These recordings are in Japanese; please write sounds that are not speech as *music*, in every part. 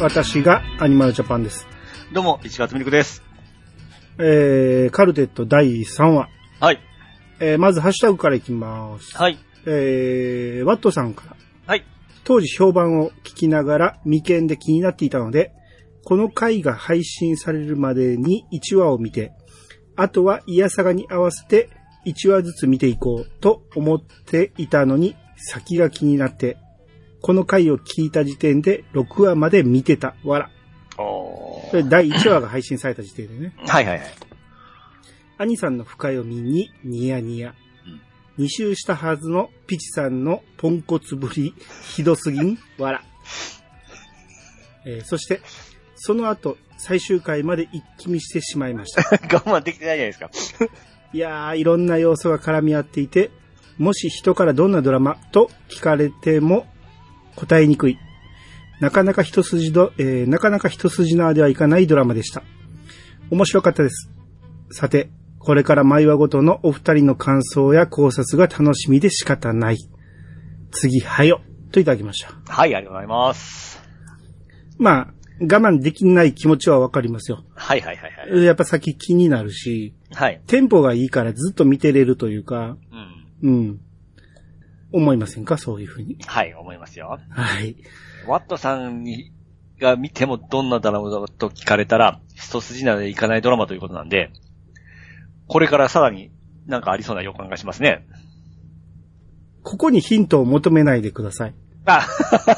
私がアニマルジャパンです。どうも、市川つみるくです。えー、カルテット第3話。はい。えー、まずハッシュタグからいきます。はい。えー、ワットさんから。はい。当時評判を聞きながら未見で気になっていたので、この回が配信されるまでに1話を見て、あとはイヤサガに合わせて1話ずつ見ていこうと思っていたのに、先が気になって、この回を聞いた時点で6話まで見てた。わら。おこれ第1話が配信された時点でね。はいはいはい。兄さんの深読みにニヤニヤ。二周したはずのピチさんのポンコツぶり、ひどすぎん、わら。えーそして、その後、最終回まで一気見してしまいました。*laughs* 我慢できてないじゃないですか。*laughs* いやー、いろんな要素が絡み合っていて、もし人からどんなドラマと聞かれても答えにくい。なかなか一筋ど、えーなかなか一筋縄ではいかないドラマでした。面白かったです。さて、これから毎話ごとのお二人の感想や考察が楽しみで仕方ない。次、はよ、といただきました。はい、ありがとうございます。まあ、我慢できない気持ちはわかりますよ。はいはいはいはい。やっぱ先気になるし、はい。テンポがいいからずっと見てれるというか、うん。うん。思いませんか？そういうふうに。はい、思いますよ。はい。ワットさんに、が見てもどんなドラマだと聞かれたら、一筋縄でいかないドラマということなんで、これからさらになんかありそうな予感がしますね。ここにヒントを求めないでください。あ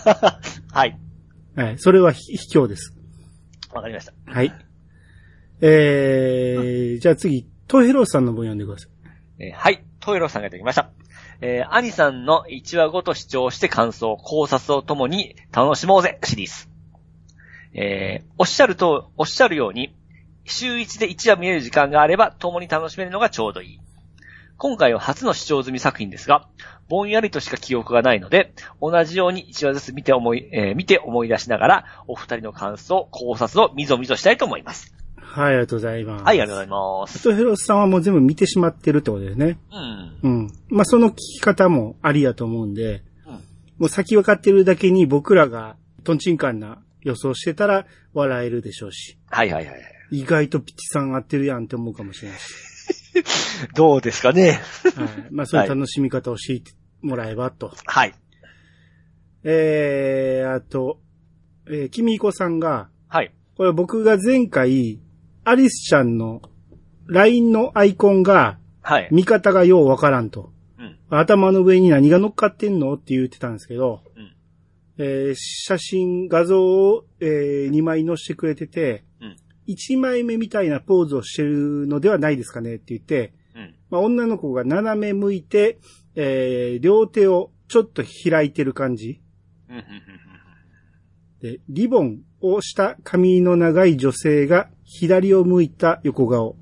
*laughs* はい。はい。それはひ卑怯です。わかりました。はい。えー、じゃあ次、トヘロさんの分読んでください。えーはい。トイロさんがいただきました。えー、アニさんの1話ごと視聴して感想、考察をともに楽しもうぜシリーズ。えー、おっしゃると、おっしゃるように、週1で1話見れる時間があれば、共に楽しめるのがちょうどいい。今回は初の視聴済み作品ですが、ぼんやりとしか記憶がないので、同じように1話ずつ見て思い、えー見て思い出しながら、お二人の感想、考察をみぞみぞしたいと思います。はい、ありがとうございます。はい、ありがとうございます。トヘロさんはもう全部見てしまってるってことですね。うん。うん。まあ、その聞き方もありやと思うんで、うんもう先分かってるだけに僕らがトンチンカンな予想してたら笑えるでしょうし、はいはいはい。意外とピチさん合ってるやんって思うかもしれないし。*laughs* どうですかね。はい。まあ、そういう楽しみ方をしてもらえばと。はい。えー、あと、えー、キミイコさんが、はい。これ僕が前回、アリスちゃんの LINE のアイコンが、はい。見方がようわからんと。うん。頭の上に何が乗っかってんのって言ってたんですけど、うんえー写真、画像を、え2枚載せてくれてて、うん1枚目みたいなポーズをしてるのではないですかねって言って、うん。まあ、女の子が斜め向いて、えー両手をちょっと開いてる感じ。で、リボンをした髪の長い女性が左を向いた横顔。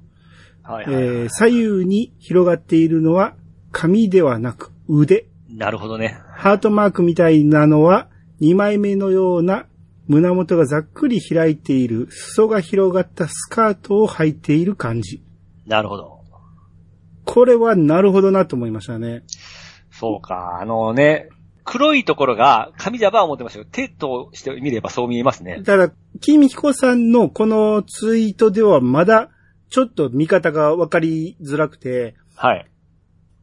はいはいはい。えー左右に広がっているのは髪ではなく腕。なるほどね。ハートマークみたいなのは2枚目のような胸元がざっくり開いている裾が広がったスカートを履いている感じ。なるほど。これはなるほどなと思いましたね。そうか。あのね、黒いところが紙じゃば思ってましたけど、手として見ればそう見えますね。ただ、キミヒコさんのこのツイートではまだちょっと見方がわかりづらくて、はい。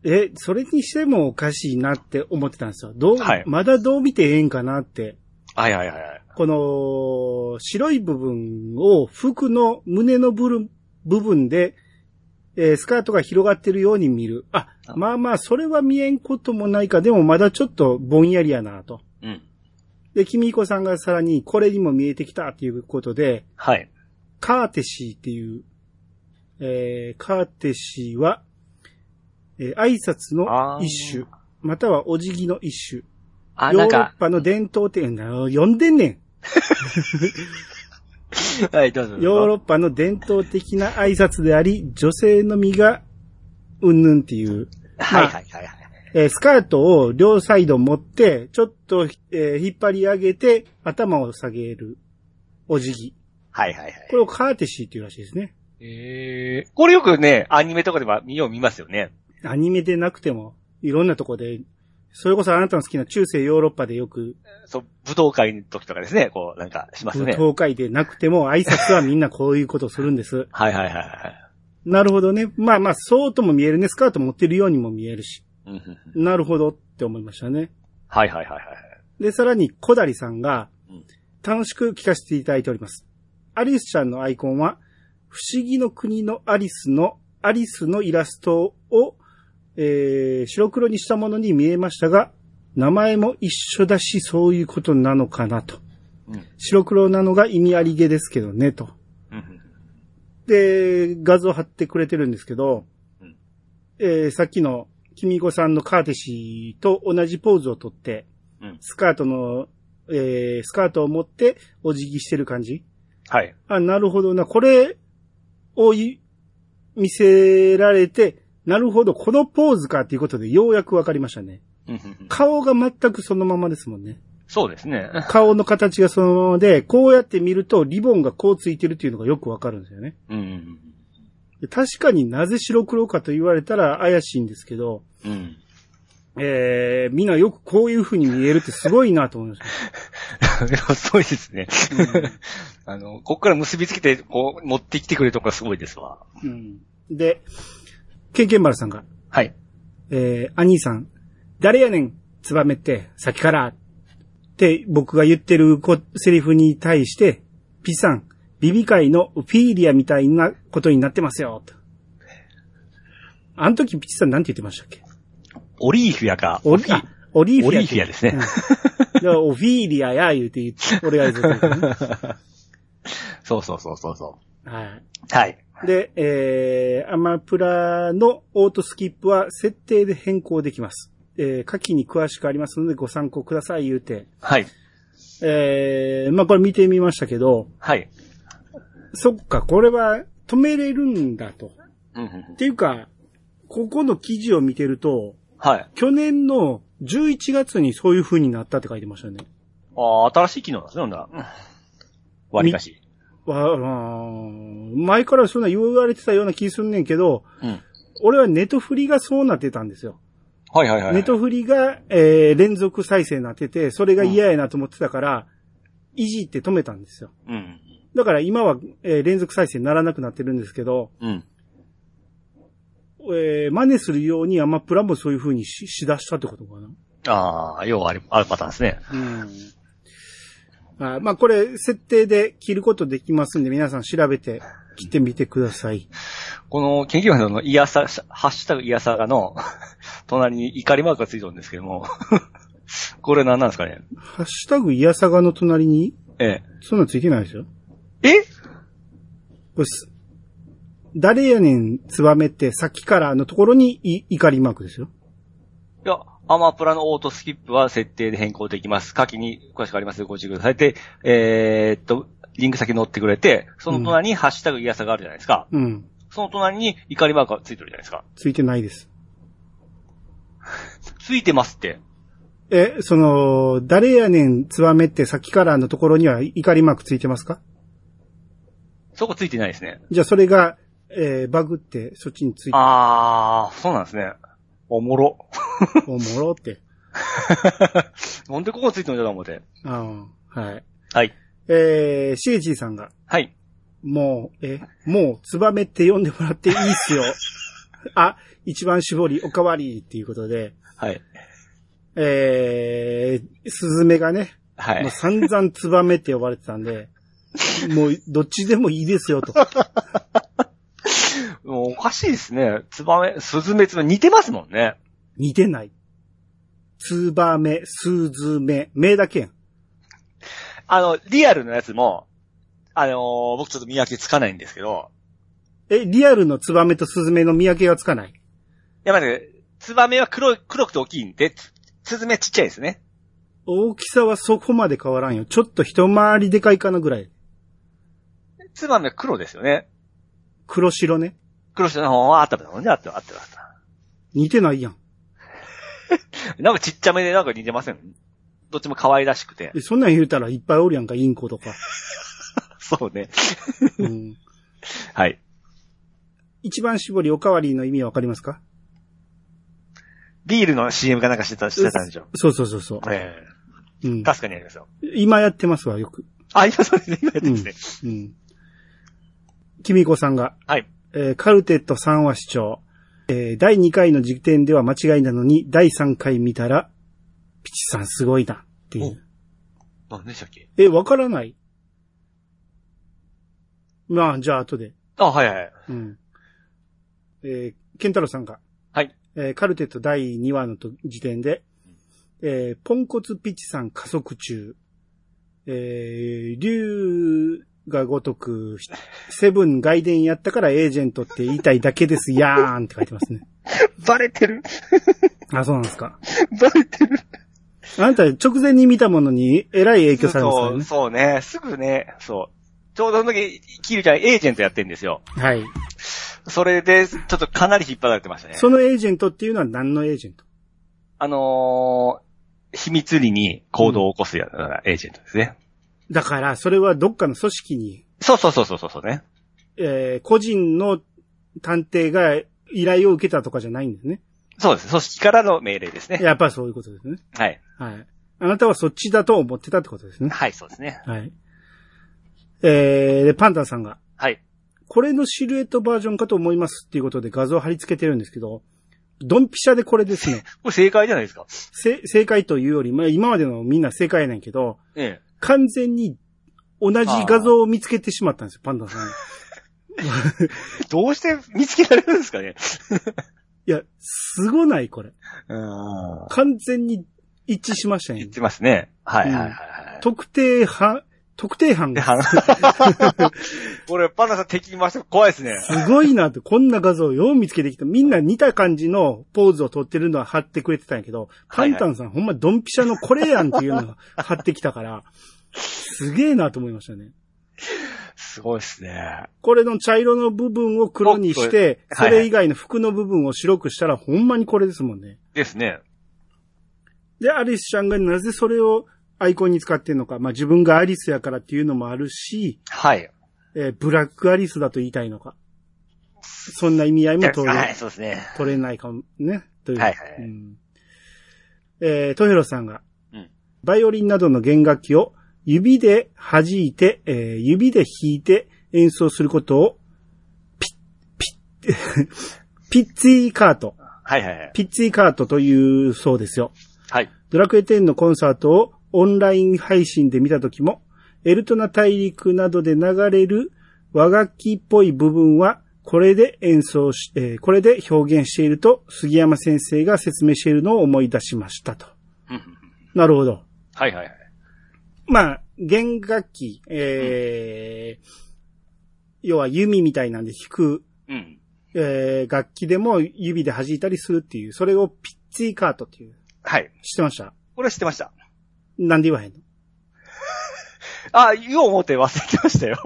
え、それにしてもおかしいなって思ってたんですよ。どう、はいまだどう見てええんかなって。はいはいはいはい。この白い部分を服の胸の部分で、えースカートが広がってるように見る。あ、まあまあ、それは見えんこともないか。でもまだちょっとぼんやりやなと。うん。で、キミイコさんがさらにこれにも見えてきたっていうことで、はい。カーテシーっていう、えーカーテシーは、えー挨拶の一種、またはお辞儀の一種。あ、ヨーロッパの伝統的な、読んでんねん。*laughs* *laughs* はい、どうぞ。ヨーロッパの伝統的な挨拶であり、女性の身が、うんぬんっていう、はいはいはいはい。えースカートを両サイド持って、ちょっと、えー引っ張り上げて、頭を下げる、お辞儀。はいはいはい。これをカーテシーっていうらしいですね。えー、これよくね、アニメとかでは見よう見ますよね。アニメでなくても、いろんなとこでそれこそあなたの好きな中世ヨーロッパでよく、そう、武道会の時とかですね、こう、なんかしますね。東海でなくても挨拶はみんなこういうことをするんです。はいはいはいはい。なるほどね。まあまあ、そうとも見えるね。スカート持ってるようにも見えるし。なるほどって思いましたね。はいはいはいはい。で、さらに、小谷さんがうん、楽しく聞かせていただいております。アリスちゃんのアイコンは、不思議の国のアリスの、アリスのイラストを、えー、白黒にしたものに見えましたが、名前も一緒だし、そういうことなのかなと。うん白黒なのが意味ありげですけどね、と。うんうんで、画像貼ってくれてるんですけど、うんえーさっきの、キミコさんのカーテシーと同じポーズをとって、うんスカートの、えースカートを持ってお辞儀してる感じはい。あ、なるほどな。これをい見せられて、なるほど、このポーズかっていうことでようやくわかりましたね。顔が全くそのままですもんね。そうですね。顔の形がそのままで、こうやって見るとリボンがこうついてるっていうのがよくわかるんですよね。うんうんで確かになぜ白黒かと言われたら怪しいんですけど、うん。うん。えー、みんなよくこういう風に見えるってすごいなと思いました。す *laughs* ごいですね。*laughs* あの、こっから結びつけて、こう、持ってきてくれるとこがすごいですわ。うん、で、ケンケンバルさんが、はい。えー、兄さん、誰やねん、ツバメって、さっきから、って僕が言ってるこセリフに対して、ピさん、ビビ界のフィーリアみたいなことになってますよ、と。あの時ピチさんなんて言ってましたっけ？オリーフやか。オリあオリーフィア。オリーフィアですねうん。オフィーリアや、言うて言って、俺が言ってた、ね。*laughs* そうそうそうそうそはい。う。はい。で、えー、アマプラのオートスキップは設定で変更できます。えー、下記に詳しくありますのでご参考ください言うて。はい。えー、まあ、これ見てみましたけど、はい。そっか、これは止めれるんだと。うんうんうんっていうか、ここの記事を見てると、はい。去年の11月にそういう風になったって書いてましたね。ああ、新しい機能なんですね、ほんなら。割りかし。わあー前からそんな言われてたような気すんねんけど、うん。俺はネトフリがそうなってたんですよ。はいはいはい。ネトフリが、えー連続再生になってて、それが嫌やなと思ってたから、いじって止めたんですよ。うん。だから今は、えー連続再生にならなくなってるんですけど、うん。えー真似するようにアマプラもそういう風にししだしたってことかな。ああ、要はある、あるパターンですね。うん。あまあこれ、設定で切ることできますんで、皆さん調べて切ってみてください。この研究班のイヤサ、ハッシュタグイヤサガの *laughs* 隣に怒りマークがついてるんですけども、*laughs* これ何なんですかね？ハッシュタグイヤサガの隣に、えそんなんついてないですよ。え？えこれす誰やねん、ツバメって、さっきからのところにい怒りマークですよ。いや、アマプラのオートスキップは設定で変更できます。下記に詳しくありますのでご注意ください。で、えーっと、リンク先載ってくれて、その隣にハッシュタグイヤサがあるじゃないですか。うん。その隣に怒りマークがついてるじゃないですか。ついてないです。*laughs* ついてますって。え、その、誰やねん、ツバメってさっきからのところには怒りマークついてますか？そこついてないですね。じゃあそれが、えーバグってそっちについて、あー、そうなんですね。おもろ。*laughs* おもろって。*laughs* なんでここついてるんだと思って。ああ、はい。はい。えー、しげちーさんが、はい。もう、え、もう、ツバメって呼んでもらっていいっすよ。*laughs* あ、一番絞り、おかわりっていうことで、はい。えー、スズメがね、はい。もう散々ツバメって呼ばれてたんで、もう、どっちでもいいですよと。もうおかしいですね。ツバメ、スズメ、ツバメ似てますもんね。似てない。ツバメ、スズメ、目だけやん。あの、リアルのやつも、あのー僕ちょっと見分けつかないんですけど、え、リアルのツバメとスズメの見分けがつかない？やっぱり、ツバメは黒い、黒くて大きいんで、ツスズメちっちゃいですね。大きさはそこまで変わらんよ。ちょっと一回りでかいかなぐらい。ツバメは黒ですよね。黒白ね。黒下の方はあったもんね、あったあったあった。似てないやん。*laughs* なんかちっちゃめでなんか似てません？どっちも可愛らしくて。えそんなん言うたらいっぱいおるやんか、インコとか。*laughs* そうね。うん、*laughs* はい。一番絞りおかわりの意味はわかりますか？ビールの CM かなんかしてた、してたんでしょ？そうそうそうそう。えうんえ。確かにありますよ。今やってますわ、よく。あ、今そうですね。今やってますね。うん。君子さんが、はい。えーカルテット3話視聴。えー第2回の時点では間違いなのに、第3回見たら、ピチさんすごいな、っていう。何でしたっけ？え、わからないまあ、じゃあ後で。あ、はいはい。うん。えーケンタロウさんが、はい。えーカルテット第2話のと時点で、えーポンコツピチさん加速中、えー、竜がごとく、セブン外伝やったからエージェントって言いたいだけです、やーんって書いてますね。バレてる？あ、そうなんですか。バレてるあなた直前に見たものにえらい影響されますからそう、ね。そうね。すぐね、そう。ちょうどその時、キリちゃんエージェントやってんですよ。はい。それで、ちょっとかなり引っ張られてましたね。そのエージェントっていうのは何のエージェント？あのー、秘密裏に行動を起こすや、エージェントですね。だから、それはどっかの組織にそうそうそうそうそうね。えー個人の探偵が依頼を受けたとかじゃないんですね。そうです。組織からの命令ですね。やっぱりそういうことですね。はい。はい。あなたはそっちだと思ってたってことですね。はい、そうですね。はい。えー、で、パンタンさんが、はい。これのシルエットバージョンかと思いますっていうことで画像貼り付けてるんですけど、ドンピシャでこれですね。*laughs* これ正解じゃないですか。せ正解というより、まあ今までのみんな正解やねんけど、ええ。完全に同じ画像を見つけてしまったんですよ、パンダンさん。*laughs* どうして見つけられるんですかね？*laughs* いや、すごない、これ。うん。完全に一致しましたね言っ。てますね。はいはいはいはい。特定犯、特定犯で、がは *laughs* これ、パンダさん敵いました。怖いですね。すごいなって、こんな画像をよう見つけてきた。みんな似た感じのポーズを撮ってるのは貼ってくれてたんやけど、パはいはいンタンさんほんまドンピシャのこれやんっていうのを *laughs* 貼ってきたから、すげえなと思いましたね。すごいですね。これの茶色の部分を黒にして、それ以外の服の部分を白くしたらほんまにこれですもんね。ですね。で、アリスちゃんがなぜそれをアイコンに使ってんのか。まあ自分がアリスやからっていうのもあるし、はい。えーブラックアリスだと言いたいのか。そんな意味合いも取れ,、はい、そうですね。取れないかもね。という。はいはいはいうんえートヘロさんが、うんバイオリンなどの弦楽器を指で弾いて、えー指で弾いて演奏することを、ピッ、ピッ、*laughs* ピッツィカート、はいはいはい。ピッツィカートというそうですよ。はい。ドラクエ10のコンサートをオンライン配信で見たときも、エルトナ大陸などで流れる和楽器っぽい部分は、これで演奏し、えーこれで表現していると、杉山先生が説明しているのを思い出しましたと。うんなるほど。はいはいはい。まあ、弦楽器、えー要は弓みたいなんで弾く、うん。えー楽器でも指で弾いたりするっていう、それをピッツィカートっていう、はい。知ってました？これ知ってました。なんで言わへんの？*laughs* あ、言おう思って忘れてましたよ。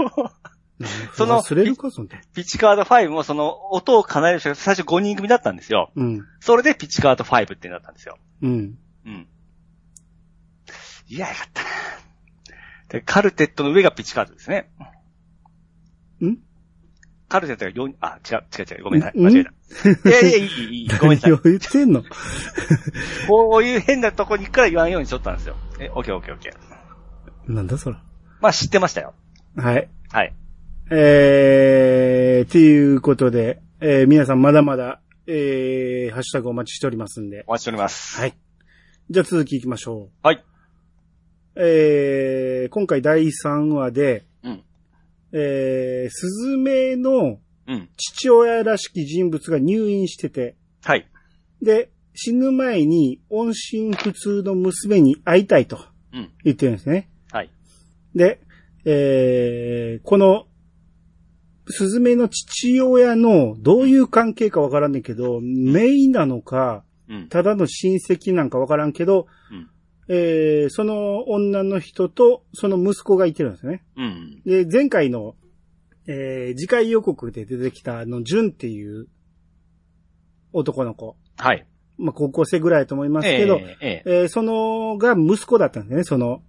その忘れるか、そ。ピッチカード5もその音を奏でる人が最初5人組だったんですよ。うん。それでピッチカード5ってなったんですよ。うん。うん。いや、よかったな。で、カルテットの上がピッチカードですね。ん？カルテットが4、あ、違う、違う違う、ごめんなさい。ん？間違えた。いやいや、いい、いい、いい、ごめんなさい *laughs* 何を。言ってんの？*laughs* こういう変なとこに行くから言わんようにしとったんですよ。え、オッケーオッケーオッケー。なんだそら。まあ知ってましたよ。はい。はい。えー、っていうことで、えー、皆さんまだまだ、えー、ハッシュタグお待ちしておりますんで。お待ちしております。はい。じゃあ続き行きましょう。はい。えー、今回第3話で、うん。えー、スズメのうん。父親らしき人物が入院してて、はい。で、死ぬ前に音信不通の娘に会いたいとうん。言ってるんですね。はい。で、えー、この、スズメの父親のどういう関係かわからんねんけど、メイなのか、うん。ただの親戚なんかわからんけど、うん。えー、その女の人とその息子がいてるんですね。うん。で、前回の、えー、次回予告で出てきたあの、ジュンっていう男の子。はい。まあ、高校生ぐらいだと思いますけど、ええええーそのが息子だったんですね、その、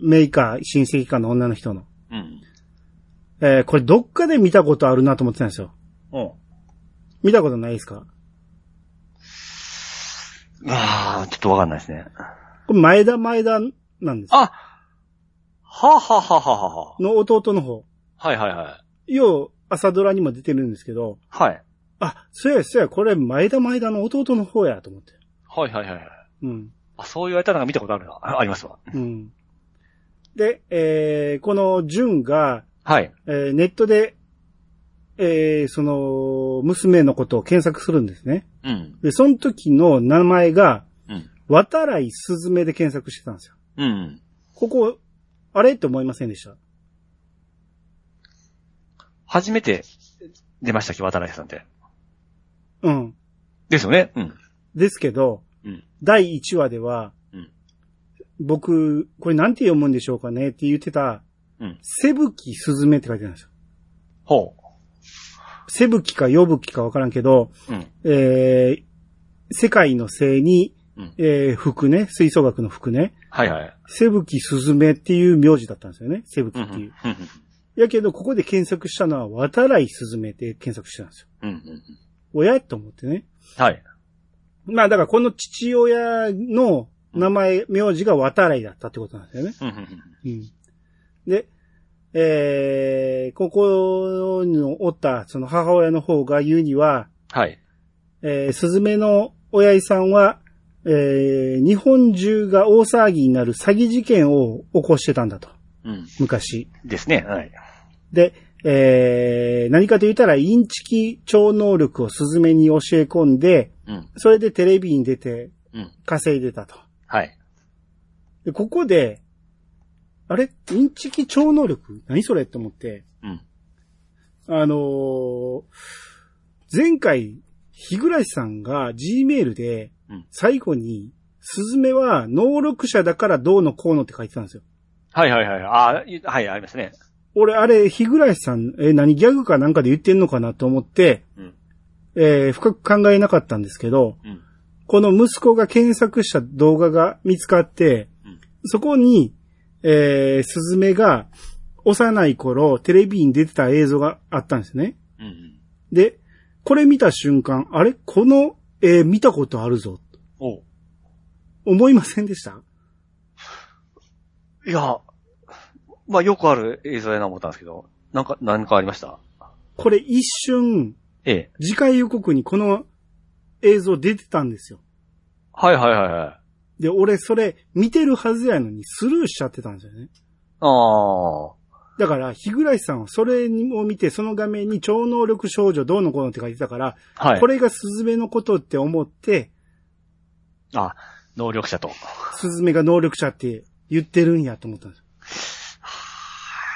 メーカー、親戚家の女の人の。えうん。えーこれどっかで見たことあるなと思ってたんですよ。うん。見たことないですか？ああ、ちょっとわかんないですね。これ前田前田なんです。あはあ、はあはあはあはの弟の方。あ、はいはいはい。よう、朝ドラにも出てるんですけど、はい。あ、そうやそうや、これ前田前田の弟の方やと思って。はいはいはいはい。うん。あ、そう言われたのが見たことあるな。あありますわ。うん。で、えー、この純が、はい。えーネットで、えー、その、娘のことを検索するんですね。うん。で、その時の名前が、うん。渡来すずめで検索してたんですよ。うん。ここ、あれって思いませんでした？初めて出ましたっけ、渡辺さんって。うん。ですよね。うん。ですけど、うん。第1話では、うん僕、これなんて読むんでしょうかねって言ってた、うん。せぶきすずめって書いてあるんですよ。ほせぶきかよぶきかわからんけど、う。うん。えー、世界のせいに、うんえー、服ね、吹奏楽の服ね、はいはい。せぶきすずめっていう名字だったんですよね。せぶきうん。っていう。うん。やけど、ここで検索したのは、渡来すずめって検索してたんですよ。うん。うん。おやと思ってね。はい。まあ、だからこの父親の名前、名字が渡来だったってことなんですよね。うん。で、えー、ここのおった、その母親の方が言うには、はい。えー、スズメの親父さんは、えー、日本中が大騒ぎになる詐欺事件を起こしてたんだと。うん。昔。ですね。はい。で、えー、何かと言ったら、インチキ超能力をスズメに教え込んで、うん。それでテレビに出てうん。稼いでたと。はい。で、ここで、あれ？インチキ超能力？何それ？って思って、うん。あのー前回、日暮さんが G メールでうん、最後に、スズメは能力者だからどうのこうのって書いてたんですよ。はいはいはい。あいはい、ありますね。俺、あれ、日暮さん、え、何ギャグかなんかで言ってんのかなと思って、うん。えー深く考えなかったんですけど、うん。この息子が検索した動画が見つかって、うんそこに、えー、スズメが幼い頃テレビに出てた映像があったんですね。うん。で、これ見た瞬間、あれ？この絵見たことあるぞ。思いませんでした？いや、まあよくある映像やな思ったんですけど、なんか、何かありました？これ一瞬、ええ。次回予告にこの映像出てたんですよ。はいはいはいはい。で、俺それ見てるはずやのにスルーしちゃってたんですよね。ああ。だから、日暮さんはそれを見て、その画面に超能力少女どうのこうのって書いてたから、はい。これがスズメのことって思って、あ、能力者と。スズメが能力者って言ってるんやと思ったんですよ。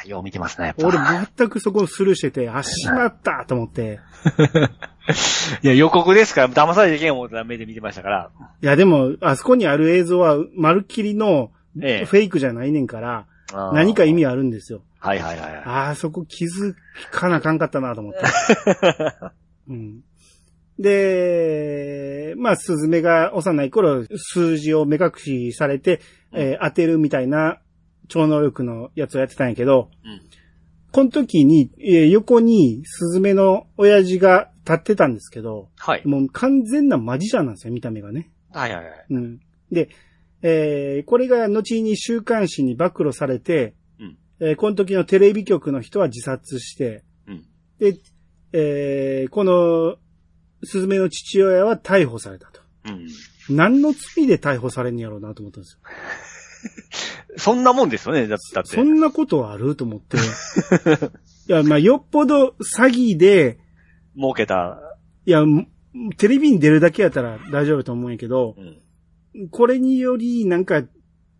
はあ、よう見てますね、やっぱ。俺全くそこをスルーしてて、あ、しまったと思って。*laughs* いや、予告ですから、騙されていけん思った目で見てましたから。いやでも、あそこにある映像は、まるっきりのフええェイクじゃないねんから、あー何か意味あるんですよ。はいはいはいあ、そこ気づかなあかんかったなと思って。*laughs* うん、で、まあ、スズメが幼い頃、数字を目隠しされて、えー当てるみたいな超能力のやつをやってたんやけど、うん。この時に、えー横にスズメの親父が立ってたんですけど、はい。もう完全なマジシャンなんですよ、見た目がね。はいはいはい。うん。で、えーこれが後に週刊誌に暴露されて、うん。えーこの時のテレビ局の人は自殺して、うん。で、えーこの、スズメの父親は逮捕されたと。うん。何の罪で逮捕されんやろうなと思ったんですよ。*laughs* *laughs* そんなもんですよね、だって。そんなことある？と思って。*laughs* いや、まあ、よっぽど詐欺で、儲けた。いや、テレビに出るだけやったら大丈夫と思うんやけどう、ん。これにより、なんか、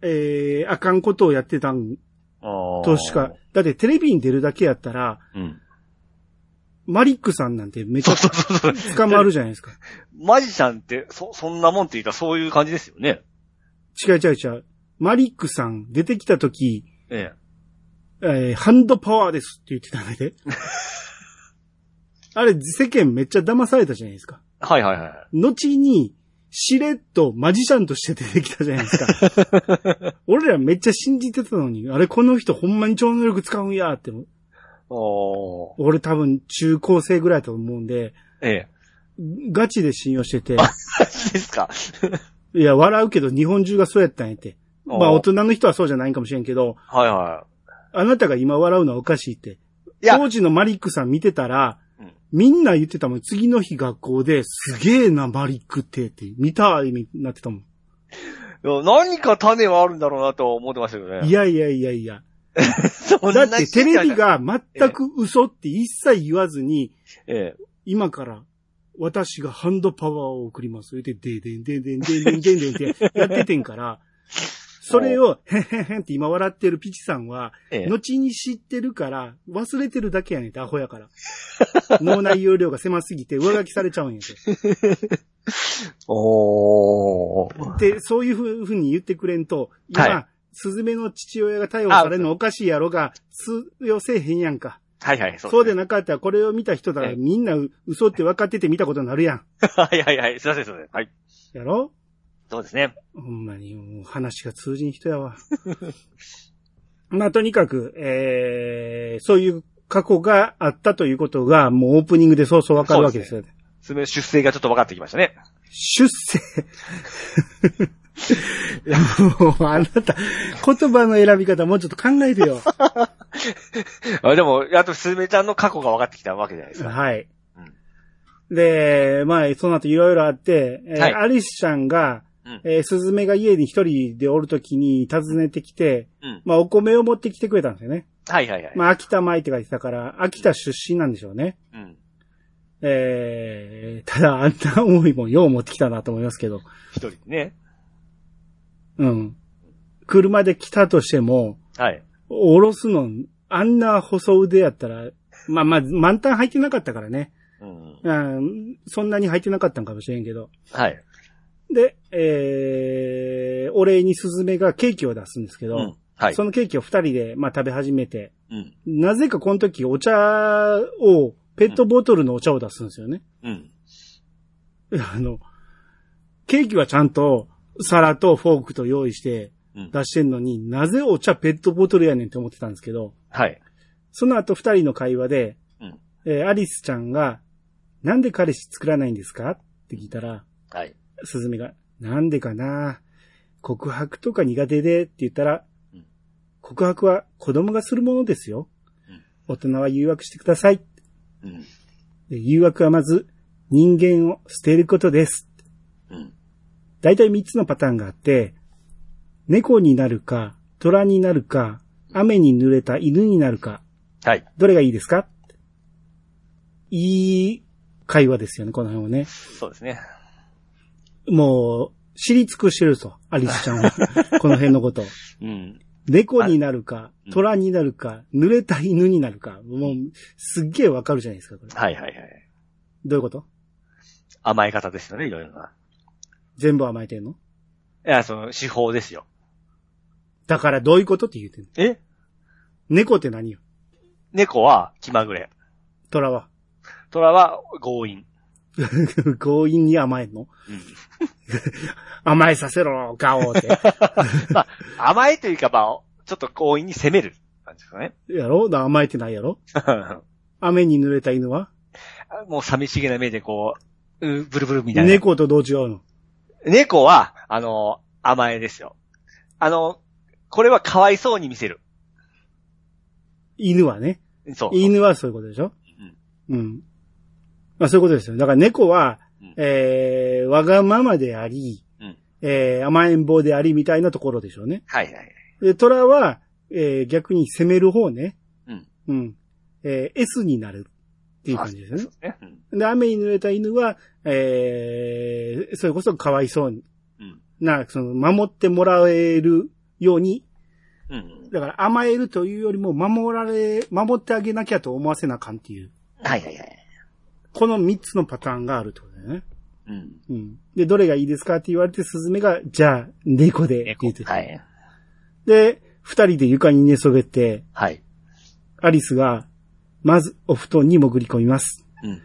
えー、あかんことをやってたんとしか、。だってテレビに出るだけやったら、うん。マリックさんなんてめちゃそうそうそうそう。捕まるじゃないですか。*laughs* マジシャンって、そ、そんなもんって言ったらそういう感じですよね。違う違う違う。マリックさん出てきたとき、ええーハンドパワーですって言ってたので。*laughs* あれ、世間めっちゃ騙されたじゃないですか。え。はいはいはい。後に、しれっとマジシャンとして出てきたじゃないですか。*laughs* 俺らめっちゃ信じてたのに、あれこの人ほんまに超能力使うんやって。おー。俺多分中高生ぐらいだと思うんで、ええ。ガチで信用してて、ですか？*laughs* いや、笑うけど日本中がそうやったんやって。まあお大人の人はそうじゃないかもしれんけど、はいはあなたが今笑うのはおかしいって。い。いや、当時のマリックさん見てたら、うんみんな言ってたもん。次の日学校で、すげえな、マリックって、って、見た意味になってたもん。いや何か種はあるんだろうなと思ってましたけどね。いやいやいやいや。*laughs* だってテレビ、が全く嘘って一切言わずに、ええ。今から私がハンドパワーを送ります。言って、ででんでんでんでんでんでんでんってやっててんから、それを、へんへんへんって今笑ってるピチさんは、ええ。後に知ってるから、忘れてるだけやねんって、アホやから。*laughs* 脳内容量が狭すぎて上書きされちゃうんやて。*laughs* おー。で、そういうふうに言ってくれんと、今、はいスズメの父親が逮捕されるのおかしいやろが、通用せえへんやんか。はいはい、そうでね。なかったら、これを見た人だからええみんなう嘘って分かってて見たことになるやん。*laughs* はいはいはい。すいません、すいません。はい。やろ？そうですね。ほんまに、もう話が通じん人やわ。*laughs* まあ、とにかく、えー、そういう過去があったということが、もうオープニングでそうそうわかるわけですよ。すみ出生がちょっと分かってきましたね。出世。いやもう、あなた、言葉の選び方もうちょっと考えてよ。*laughs* あでも、やっとすめちゃんの過去が分かってきたわけじゃないですか。はい。で、まあ、その後いろいろあって、えーはいアリスちゃんが、うんえースズメが家に一人でおるときに訪ねてきて、うん。まあ、お米を持ってきてくれたんですよね。はいはいはい。まあ、秋田米って書いてたから、秋田出身なんでしょうね。うん。えー、ただ、あんな思いもよう持ってきたなと思いますけど。一人でね。うん。車で来たとしても、はい。おろすの、あんな細腕やったら、まあまあ、満タン入ってなかったからね。うん。うん、そんなに入ってなかったんかもしれんけど。はい。で、えー、お礼にスズメがケーキを出すんですけど、うん。はい。そのケーキを二人で、まあ食べ始めて、うん。なぜかこの時お茶を、ペットボトルのお茶を出すんですよね。うん。*laughs* あの、ケーキはちゃんと皿とフォークと用意してうん。出してんのに、なぜお茶ペットボトルやねんって思ってたんですけど、はい。その後二人の会話で、うんえーアリスちゃんが、なんで彼氏作らないんですかって聞いたら、はい。スズメが、なんでかな？告白とか苦手でって言ったら、うん告白は子供がするものですよ。うん大人は誘惑してください。うん。で誘惑はまず人間を捨てることです。うん。だいたい3つのパターンがあって、猫になるか、虎になるか、雨に濡れた犬になるか、はい。どれがいいですか？いい会話ですよね、この辺はね。そうですね。もう、知り尽くしてると、アリスちゃんは。*laughs* この辺のこと。うん。猫になるかうん、虎になるか、濡れた犬になるか。もう、すっげえわかるじゃないですか、これ。はいはいはい。どういうこと？甘え方ですよね、いろいろな。全部甘えてんの？いや、その、手法ですよ。だからどういうことって言ってんの？え？猫って何よ？猫は気まぐれ。虎は？虎は強引。*laughs* 強引に甘えんの？うん。*laughs* 甘えさせろ、ガオーって。*laughs* まあ、甘えというか、まあ、ちょっと強引に攻める感じですかね。やろ？だ甘えてないやろ？雨に濡れた犬は？もう寂しげな目でこう、うブルブルみたいな。猫とどう違うの？猫は、あの、甘えですよ。あの、これはかわいそうに見せる。犬はね。そう。犬はそういうことでしょ？うん。まあそういうことですよ。だから猫は、うんえー、わがままであり、うんえー、甘えん坊でありみたいなところでしょうね。はいはいはい。で、虎は、えー、逆に攻める方ね。うん。うん。えー、S になるっていう感じですよねそう。ですね。うん。で、雨に濡れた犬は、えー、それこそかわいそううん。な、その、守ってもらえるように、うん。だから甘えるというよりも守られ、守ってあげなきゃと思わせなあかんっていう、はいはいはい。この三つのパターンがあるってことだよね。うん。うん。で、どれがいいですかって言われて、スズメが、じゃあ、猫で、って猫言って。たはい。で、二人で床に寝そべって、はい。アリスが、まずお布団に潜り込みます。うん。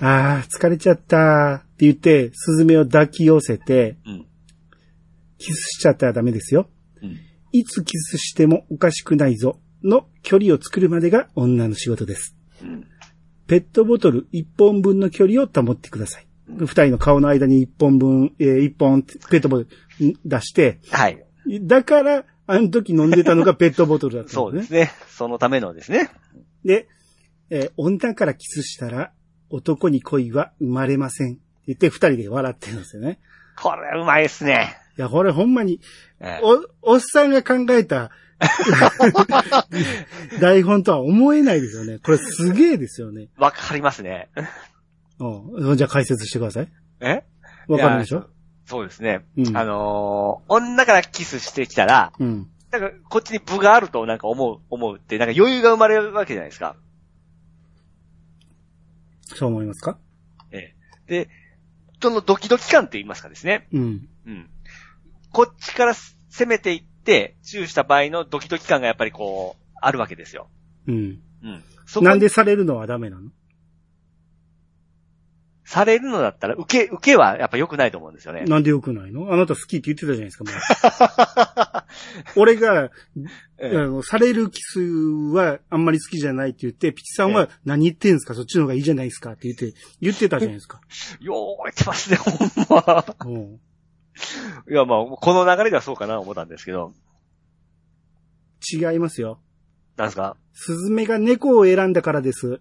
あー、疲れちゃったって言って、スズメを抱き寄せて、うん。キスしちゃったらダメですよ。うん。いつキスしてもおかしくないぞ、の距離を作るまでが女の仕事です。うん。ペットボトル1本分の距離を保ってください。二人の顔の間に一本分、えー一本ペットボトルん出して、はい。だから、あの時飲んでたのがペットボトルだったね。*laughs* そうですね。そのためのですね。で、えー女からキスしたら男に恋は生まれません。って言って二人で笑ってるんですよね。これうまいですね。いや、これほんまに、ええお、おっさんが考えた *laughs* 台本とは思えないですよね。これすげえですよね。わかりますね。うん。じゃあ解説してください。え？わかるでしょ？そうですね。うんあのー女からキスしてきたら、うん。なんかこっちに部があるとなんか思う、思うって、なんか余裕が生まれるわけじゃないですか。そう思いますか？ええ。で、そのドキドキ感って言いますかですね。うん。うん。こっちから攻めていって、チューした場合のドキドキ感がやっぱりこう、あるわけですよ。うん。うん。そこなんでされるのはダメなの？されるのだったら、受け、受けはやっぱ良くないと思うんですよね。なんでよくないの？あなた好きって言ってたじゃないですか、もう。*laughs* 俺が、えあのされるキスはあんまり好きじゃないって言って、ピチさんは何言ってんすか？そっちの方がいいじゃないですかって言って、言ってたじゃないですか。*laughs* よう言ってますね、ほんま。うん。*laughs* いや、まあ、この流れではそうかな思ったんですけど。違いますよ。なんですか？スズメが猫を選んだからです。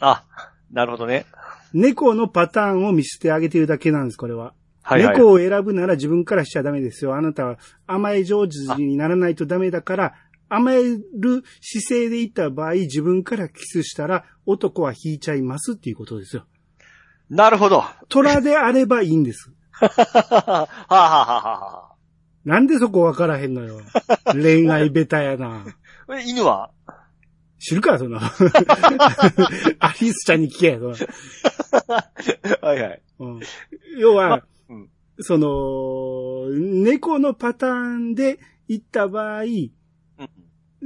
あ、なるほどね。猫のパターンを見せてあげてるだけなんです、これは。はいはい。猫を選ぶなら自分からしちゃダメですよ。あなたは甘え上手にならないとダメだから、甘える姿勢でいった場合、自分からキスしたら男は引いちゃいますっていうことですよ。なるほど。は虎であればいいんです。あ、はあはあはあはあなんでそこわからへんのよ。恋愛ベタやな。え犬は？知るか、その。*laughs* アリスちゃんに聞けや、そのはいはい。うん要は、まうんその、猫のパターンで行った場合、うん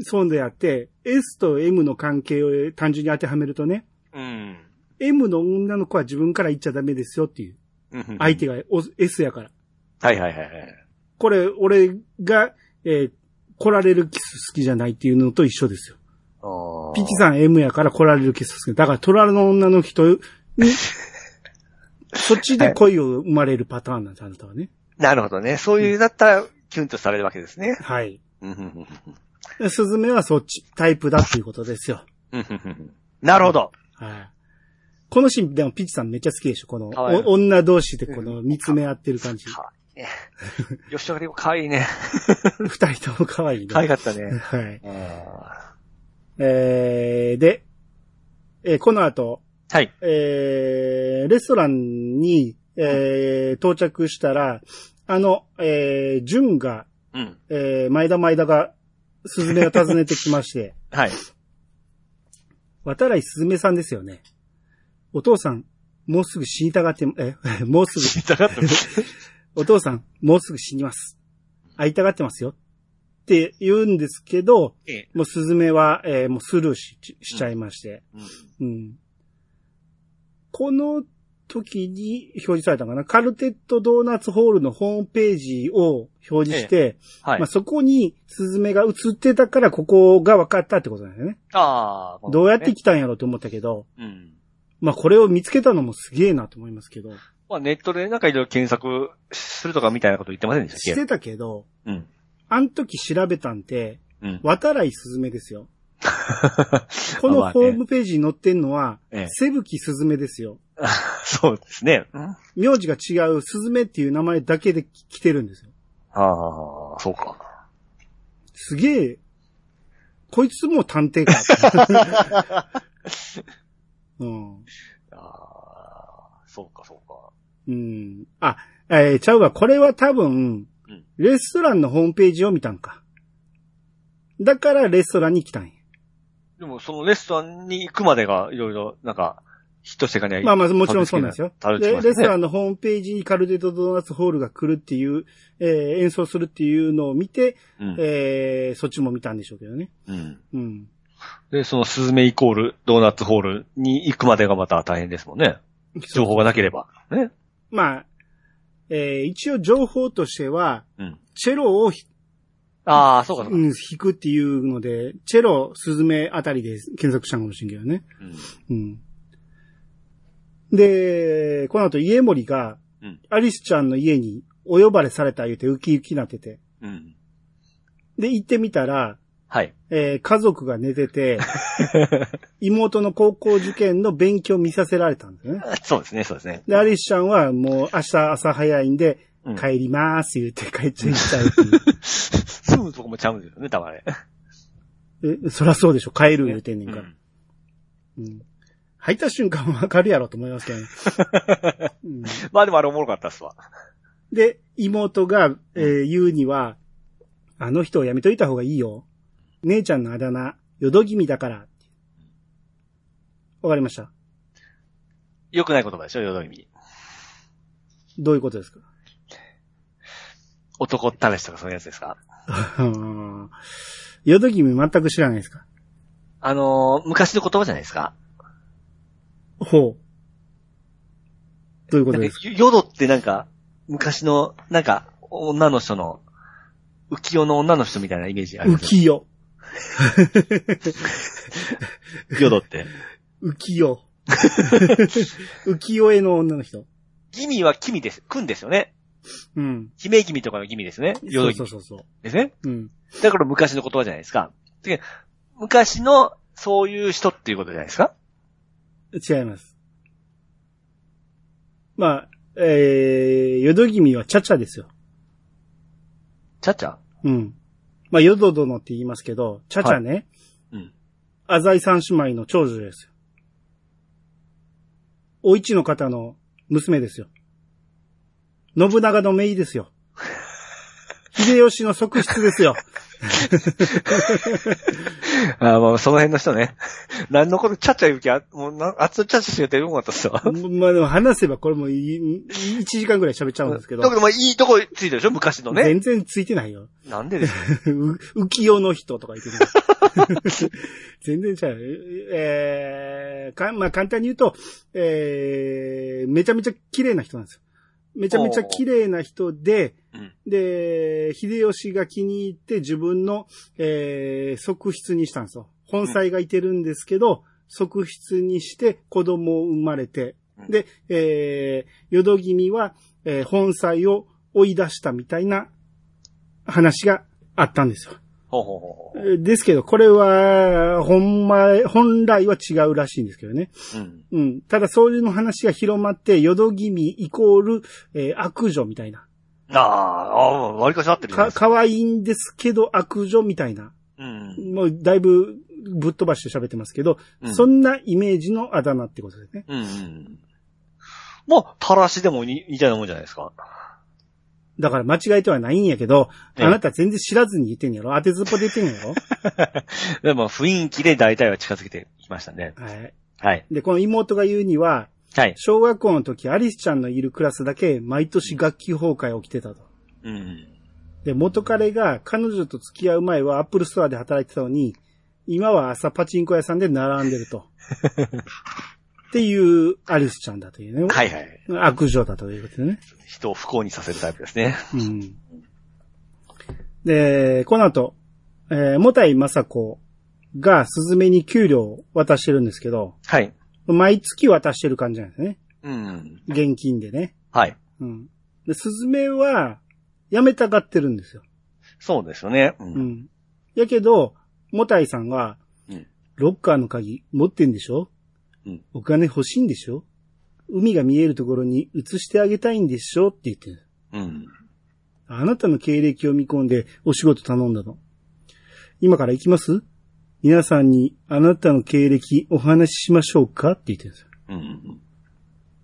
そうであって、S と M の関係を単純に当てはめるとね、うん。M の女の子は自分から言っちゃダメですよっていう。うん相手がお S やから。はいはいはいはい。これ、俺が、えー来られるキス好きじゃないっていうのと一緒ですよ。ピチさん M やから来られるキス好き。だから、虎の女の人に、*laughs* そっちで恋を生まれるパターンなんです、あなたはね。なるほどね。そういう、だったら、キュンとされるわけですね。はい。スズメはそっちタイプだっていうことですよ。なるほど。はい。このシーン、でもピチさんめっちゃ好きでしょ？この、女同士でこの見つめ合ってる感じ。かわいいね。吉岡里帆かわいいね。二人とも可愛いね。かわいかったね。はい。あえー、で、えーこの後、ーはい。えー、レストランに、えー、到着したら、あの、えー、ジュンが、うん。えー、前田前田が、スズメを訪ねてきまして、*laughs* はい。渡来スズメさんですよね。お父さん、もうすぐ死にたがって、え、*laughs* もうすぐ、知りたかった。*laughs* お父さん、もうすぐ死にます。会いたがってますよ。って言うんですけど、ええ。もうスズメは、えーもうスルーししちゃいまして。うんうん。この時に表示されたのかなカルテットドーナツホールのホームページを表示して、はいまあ、。そこにスズメが映ってたからここが分かったってことなんだよね。ああ。どうやって来たんやろうと思ったけど、うん。まあこれを見つけたのもすげえなと思いますけど、まあネットでなんかいろいろ検索するとかみたいなこと言ってませんでしたっけ？してたけど、うん。あん時調べたんて、うん。渡来スズメですよ。*laughs* このホームページに載ってんのは、ええセブキスズメですよ。*laughs* そうですね。うん名字が違うスズメっていう名前だけで来てるんですよ。ああ、そうか。すげえ、こいつも探偵か。*laughs* うん。ああ、そうか、そうか。うん。あ、えーちゃうわ。これは多分、うんレストランのホームページを見たんか。だからレストランに来たんや。でも、そのレストランに行くまでが、いろいろ、なんか、ヒットしていかないまあまあもちろんそうなんですよ。すねレストランのホームページにカルデトドーナツホールが来るっていう、えー演奏するっていうのを見て、うん。えーそっちも見たんでしょうけどね。うん。うん。で、そのスズメイコールドーナツホールに行くまでがまた大変ですもんね。情報がなければ。ね。まあ、えー一応情報としては、うん。チェロをひ、ああ、そうか、そうか。うん、弾くっていうので、チェロ、スズメあたりで検索したかもしれんけどね。うん。うん。で、この後家森がうん、アリスちゃんの家にお呼ばれされた言うてウキウキなってて。うん。で、行ってみたら、はい。えー家族が寝てて、*laughs* 妹の高校受験の勉強見させられたんですね。そうですね、そうですね。で、アリスちゃんはもう明日朝早いんで、うん帰りまーす言って帰っちゃいちゃうっていう。住むとこもちゃうんですよね、たまに。え、そらそうでしょ。帰る言うてんねんから。うんうん。入った瞬間わかるやろと思いますけどね。*laughs* うんまあでもあれおもろかったっすわ。で、妹が、えー言うには、あの人をやめといた方がいいよ。姉ちゃんのあだ名、よど気味だから。わかりました？良くない言葉でしょ、よどみに。どういうことですか？男ったらしとかそういうやつですか？よど気味全く知らないですか？あのー昔の言葉じゃないですか？ほう。どういうことですか、ヨドってなんか、昔の、なんか、女の人の、浮世の女の人みたいなイメージあります浮世。ヨドって。浮世。*laughs* 浮世絵の女の人。ギミはキミです。くんですよね。うん。姫君とかのギミですね。ヨドギミそうそうそう。ですね。うん。だから昔の言葉じゃないですか。で昔の、そういう人っていうことじゃないですか？違います。まあ、えー、よど気味はチャチャですよ。ちゃっちゃうん。まあ、よど殿って言いますけど、チャチャね、うん。浅井三姉妹の長女ですよ。お市の方の娘ですよ。信長の姪ですよ。*laughs* 秀吉の側室ですよ。*laughs* ああ、まあ、その辺の人ね。*laughs* 何のこと、ちゃっちゃ言う気あ、もうな、あっちゃっちゃしか言ってよかったっすわ。*laughs* まあでも話せばこれもいい1時間ぐらい喋っちゃうんですけどだけ、ど、まあ、いいとこついてるでしょ？昔のね。全然ついてないよ。なんでですう浮世の人とか言ってる。全然ちゃう。えー、か、まあ、簡単に言うと、えー、めちゃめちゃ綺麗な人なんですよ。めちゃめちゃ綺麗な人で、うん。で、秀吉が気に入って自分の、えー、側室にしたんですよ。本妻がいてるんですけど、側室にして子供を生まれて、うんで、えー、淀君は、えー本妻を追い出したみたいな話があったんですよ。ほうほうほうですけど、これは、ほんま、本来は違うらしいんですけどね。うん。うん。ただ、そういうの話が広まって、淀君イコール、えー悪女みたいな。ああ、ああ、割りかし合ってるか、か。可愛いんですけど悪女みたいな。うん。もう、だいぶぶっ飛ばして喋ってますけど、うんそんなイメージのあだ名ってことですね。うんうん。もう、たらしでもに似たようなもんじゃないですか。だから間違えてはないんやけど、ええあなた全然知らずに言ってんやろ？当てずっぽで言ってんやろ？*laughs* でも、雰囲気で大体は近づけてきましたね。はい。はい。で、この妹が言うには、はい。小学校の時、アリスちゃんのいるクラスだけ、毎年学級崩壊起きてたと。うん。で、元彼が彼女と付き合う前はアップルストアで働いてたのに、今は朝パチンコ屋さんで並んでると。*laughs* っていうアリスちゃんだというね。はいはい。悪女だということでね。人を不幸にさせるタイプですね。うん。で、この後、えー、もたいまさこがスズメに給料を渡してるんですけど、はい。毎月渡してる感じなんですね。うん。現金でね。はい。うん。で、スズメは、辞めたがってるんですよ。そうですよね。う。うんん。やけど、もたいさんが、うんロッカーの鍵持ってんでしょ？うんお金欲しいんでしょ？海が見えるところに移してあげたいんでしょ？って言ってる。うん。あなたの経歴を見込んでお仕事頼んだの。今から行きます？皆さんにあなたの経歴お話ししましょうか？って言ってるんですよ。うん。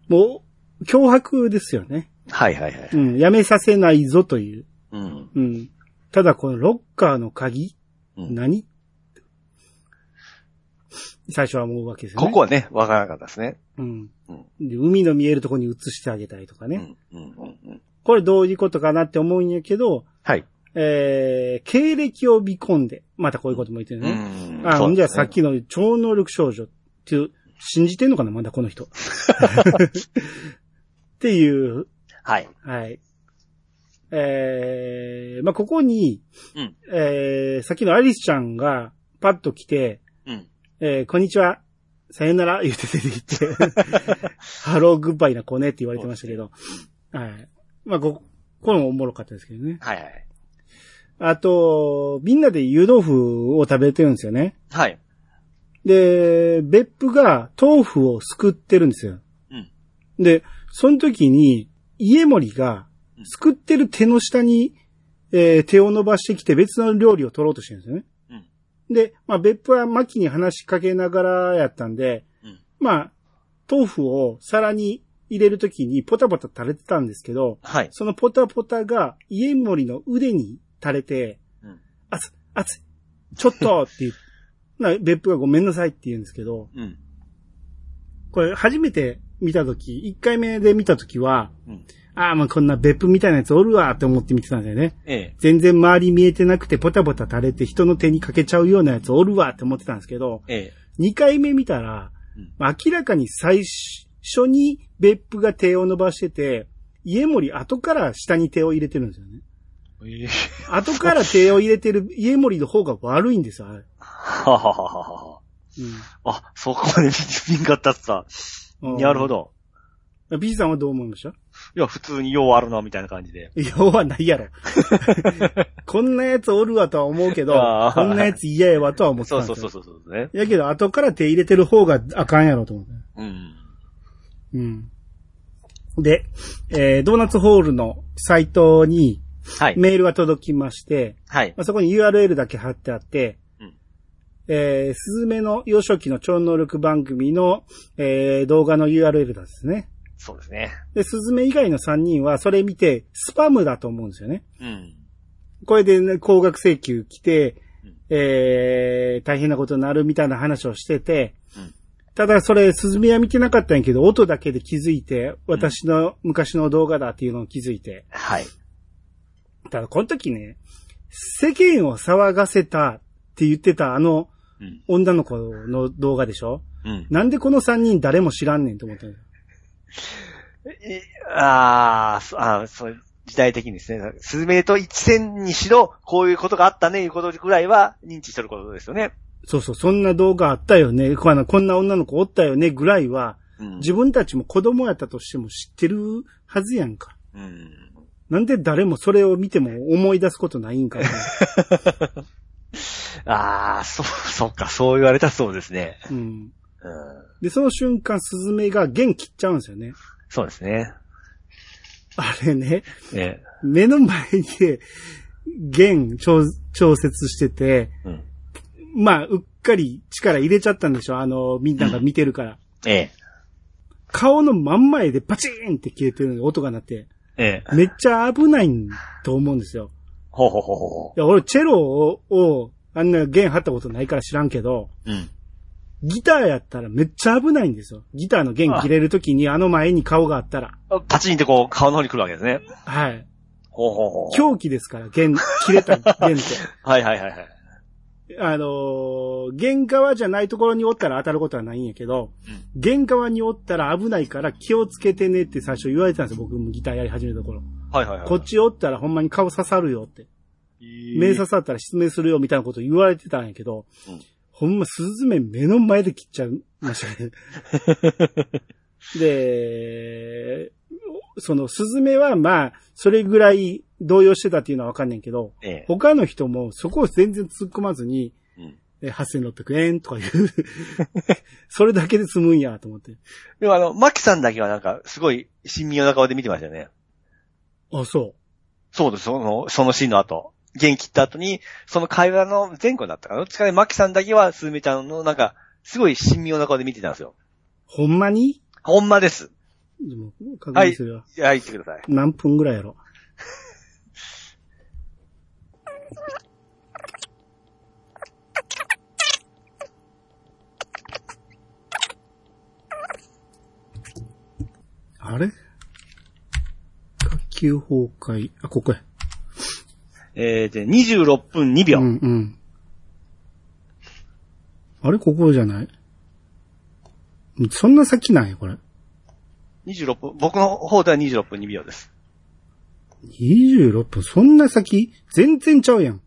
もう、脅迫ですよね。はいはいはい。うん、やめさせないぞという。うん。うん。ただこのロッカーの鍵、うん何？最初は思うわけですよね。ここはね、わからなかったですね。うんうん。で海の見えるところに移してあげたいとかね。うん。うん。うんうん。これどういうことかなって思うんやけど、はい。えー、経歴を見込んで、またこういうことも言ってるうね。ん。あ、ほんじゃそうですねさっきの超能力少女っていう、信じてんのかなまだこの人。*laughs* っていう、はい。はい。えー、まあ、ここに、うんえー、さっきのアリスちゃんがパッと来て、うん。えー、こんにちは。さよなら言って出て行って、*laughs* ハローグッバイな子ねって言われてましたけど、はい。まあ、こ、これもおもろかったですけどね。はいはい。あと、みんなで湯豆腐を食べてるんですよね。はい。で、別府が豆腐をすくってるんですよ。うん。で、その時に、家森が、すくってる手の下に、えー手を伸ばしてきて別の料理を取ろうとしてるんですよね。うん。で、まあ、別府は薪に話しかけながらやったんで、うん。まあ、豆腐を皿に入れるときにポタポタ垂れてたんですけど、はい。そのポタポタが家森の腕に垂れて、うん。熱い、熱い、ちょっとって言う。*laughs* な別府がごめんなさいって言うんですけど、うん。これ初めて見たとき、1回目で見たときは、うん。ああ、まあこんな別府みたいなやつおるわって思って見てたんだよね。ええ。全然周り見えてなくてポタポタ垂れて人の手にかけちゃうようなやつおるわって思ってたんですけど、ええ。2回目見たら、うん明らかに最初に別府が手を伸ばしてて、家森後から下に手を入れてるんですよね。ええ。後から手を入れてる家森の方が悪いんですよ、あれ。ははははは。あ、そこまで見んかった。なるほ。ど。B さんはどう思いました？いや、普通に用あるな、みたいな感じで。要はないやろ。*laughs* こんなやつおるわとは思うけどこんなやつ嫌やわとは思ってたんですよ。そうそうそうそうそうね。やけど、後から手入れてる方があかんやろと思って。うん。うん。で、えードーナツホールのサイトにはい。メールが届きまして、はい。まあ、そこに URL だけ貼ってあって、うんえー、スズメの幼少期の超能力番組の、えー動画の URL ですね。そうですね。で、スズメ以外の3人はそれ見て、スパムだと思うんですよね。うん。これで、ね、高額請求来てうん、えー、大変なことになるみたいな話をしてて、うんただそれ、スズメは見てなかったんやけど、音だけで気づいて、私の昔の動画だっていうのを気づいて。はい。ただ、この時ね、世間を騒がせたって言ってたあのうん。女の子の動画でしょ？うん。なんでこの3人誰も知らんねんと思ったのああー、そう、時代的にですね。スズメと一戦にしろ、こういうことがあったね、いうことぐらいは認知してることですよね。そうそう、そんな動画あったよね。こんなこんな女の子おったよねぐらいは、うん。自分たちも子供やったとしても知ってるはずやんか。うん。なんで誰もそれを見ても思い出すことないんかな。*laughs* ああ、そう、そうか、そう言われたらそうですね。うん。うん。で、その瞬間、スズメが弦切っちゃうんですよね。そうですね。あれね、ね。目の前で弦調調節してて、うん。まあ、うっかり力入れちゃったんでしょあの、みんなが見てるから。ええ。顔の真ん前でパチーンって消えてるのに音が鳴って、ええ。めっちゃ危ないと思うんですよ。ほうほうほうほいや、俺、チェロを、をあんな弦張ったことないから知らんけど、う。うん。ギターやったらめっちゃ危ないんですよ。ギターの弦切れるときにあの前に顔があったら。パチンってこう、顔の方に来るわけですね。はい。ほうほうほう。狂気ですから、弦、切れた *laughs* 弦って。はいはいはいはい。あのー弦側じゃないところにおったら当たることはないんやけど、弦側におったら危ないから気をつけてねって最初言われてたんですよ、僕もギターやり始めた頃。はいはいはい。こっちおったらほんまに顔刺さるよって。目刺さったら失明するよみたいなこと言われてたんやけど、うんほんまスズメ目の前で切っちゃいましたね。で、そのスズメはまあ、それぐらい動揺してたっていうのはわかんないけど、ええ。他の人もそこを全然突っ込まずに、うん。え8600円とかいう、*laughs* それだけで済むんやと思って。でもあの、マキさんだけはなんか、すごい、親身な顔で見てましたよね。あ、そそうです、その、そのシーンの後。元気った後に、その会話の前後だったかな？どっちかでマキさんだけは、スズメちゃんのなんか、すごい親身な顔で見てたんですよ。う。ほんまに？ほんまです。でも確認するよ。いや、言ってください。何分ぐらいやろ？あれ？学級崩壊。あ、ここや。えー、で、26分2秒。うんうん。あれここじゃない？そんな先なんや、これ。26分、僕の方では26分2秒です。26分、そんな先？全然ちゃうやん。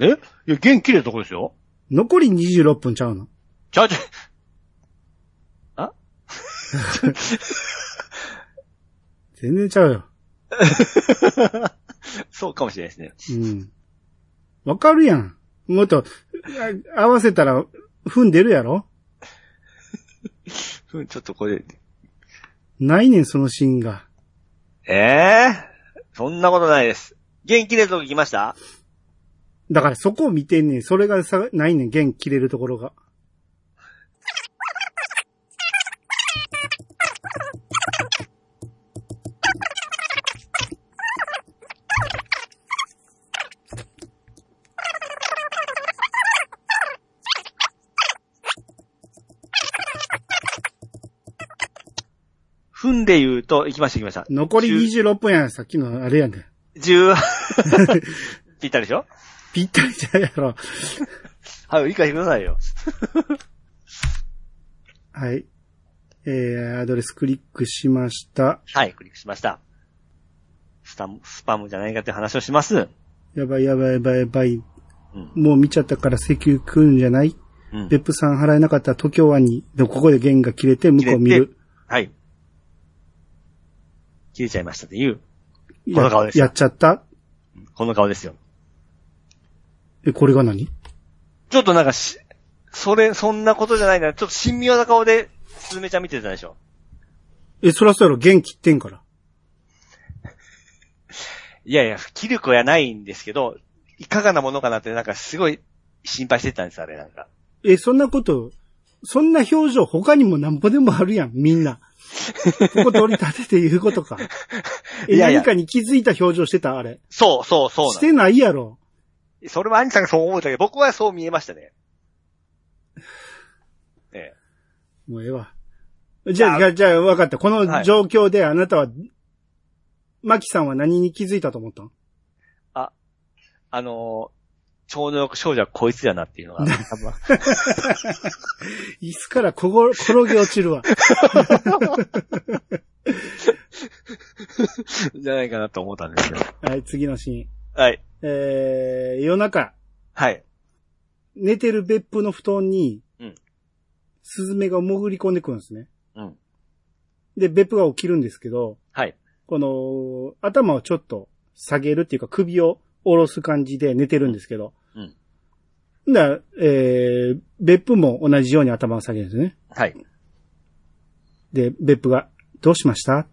え？いや、元気切れるとこですよ。残り26分ちゃうの？ちゃうちゃう。*laughs* *laughs* 全然ちゃうよ。*laughs* そうかもしれないですね。うん。わかるやん。もっと、あ合わせたら、踏んでるやろ？*laughs* うんちょっとこれ、ないねん、そのシーンが。ええそんなことないです。元気出るとこ来ました？だからそこを見てんねん。それがさ、ないねん、弦切れるところが。で言うと、行きました行きました。残り26分やん、さっきのあれやんねん。10、*laughs* ぴったりでしょ？ぴったりじゃうやろ。はい、理解してくださいよ。*laughs* はい。えー、アドレスクリックしました。はい、クリックしました。スタム、スパムじゃないかって話をします。やばいやばいやばいやばい。うん。もう見ちゃったから請求来るんじゃない？うん。別府さん払えなかったら東京湾に、でもここで弦が切れて向こう見切れる。はい。切れちゃいましたっていう、やこの顔ですやっちゃった？この顔ですよ。え、これが何？ちょっとなんかし、それ、そんなことじゃないな。ちょっと神妙な顔で、すずめちゃん見てたでしょ。え、そらそうやろ、弦切ってんから。*laughs* いやいや、切る子やないんですけど、いかがなものかなって、なんかすごい心配してたんです、あれ、なんか。え、そんなこと、そんな表情他にもなんぼでもあるやん、みんな。ここ取り立てて言うことか。え、*laughs* いやいや何かに気づいた表情してたあれ。そう、そう、そうしてないやろ。それは兄さんがそう思うたけど、僕はそう見えましたね。ええ。もうええわ。じゃあ、あじゃあ、じゃあ、わかった。こはいの状況であなたは、マキさんは何に気づいたと思ったん？あのー超能力少女はこいつやなっていうのが、多分椅子からこご、転げ落ちるわ。じゃないかなと思ったんですけど。はい、次のシーン。はい。えー、夜中、はい。寝てる別府の布団に、うんスズメが潜り込んでくるんですね。うん。で、別府が起きるんですけど、はい。この、頭をちょっと下げるっていうか首を下ろす感じで寝てるんですけど、うん。だえー、別府も同じように頭を下げるんですね。はい。で、別府が、どうしました？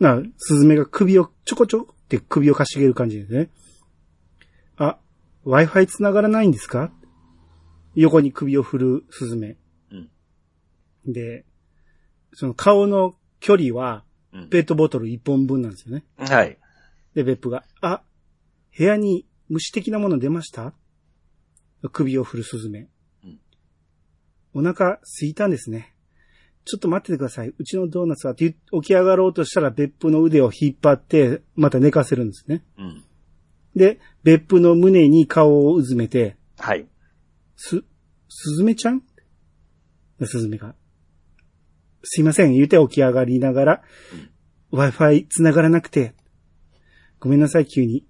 な、スズメが首をちょこちょこって首をかしげる感じですね。あ、Wi-Fi 繋がらないんですか？横に首を振るスズメ。うん。で、その顔の距離は、うん。ペットボトル1本分なんですよね。はい。で、別府が、あ、部屋に虫的なもの出ました？首を振るスズメ。うんお腹空いたんですね。ちょっと待っててください。うちのドーナツは起き上がろうとしたら別府の腕を引っ張って、また寝かせるんですね。うん。で、別府の胸に顔をうずめて、はい。す、すずめちゃん？すずめが。すいません、言うて起き上がりながら、Wi-Fi 繋がらなくて、ごめんなさい、急に。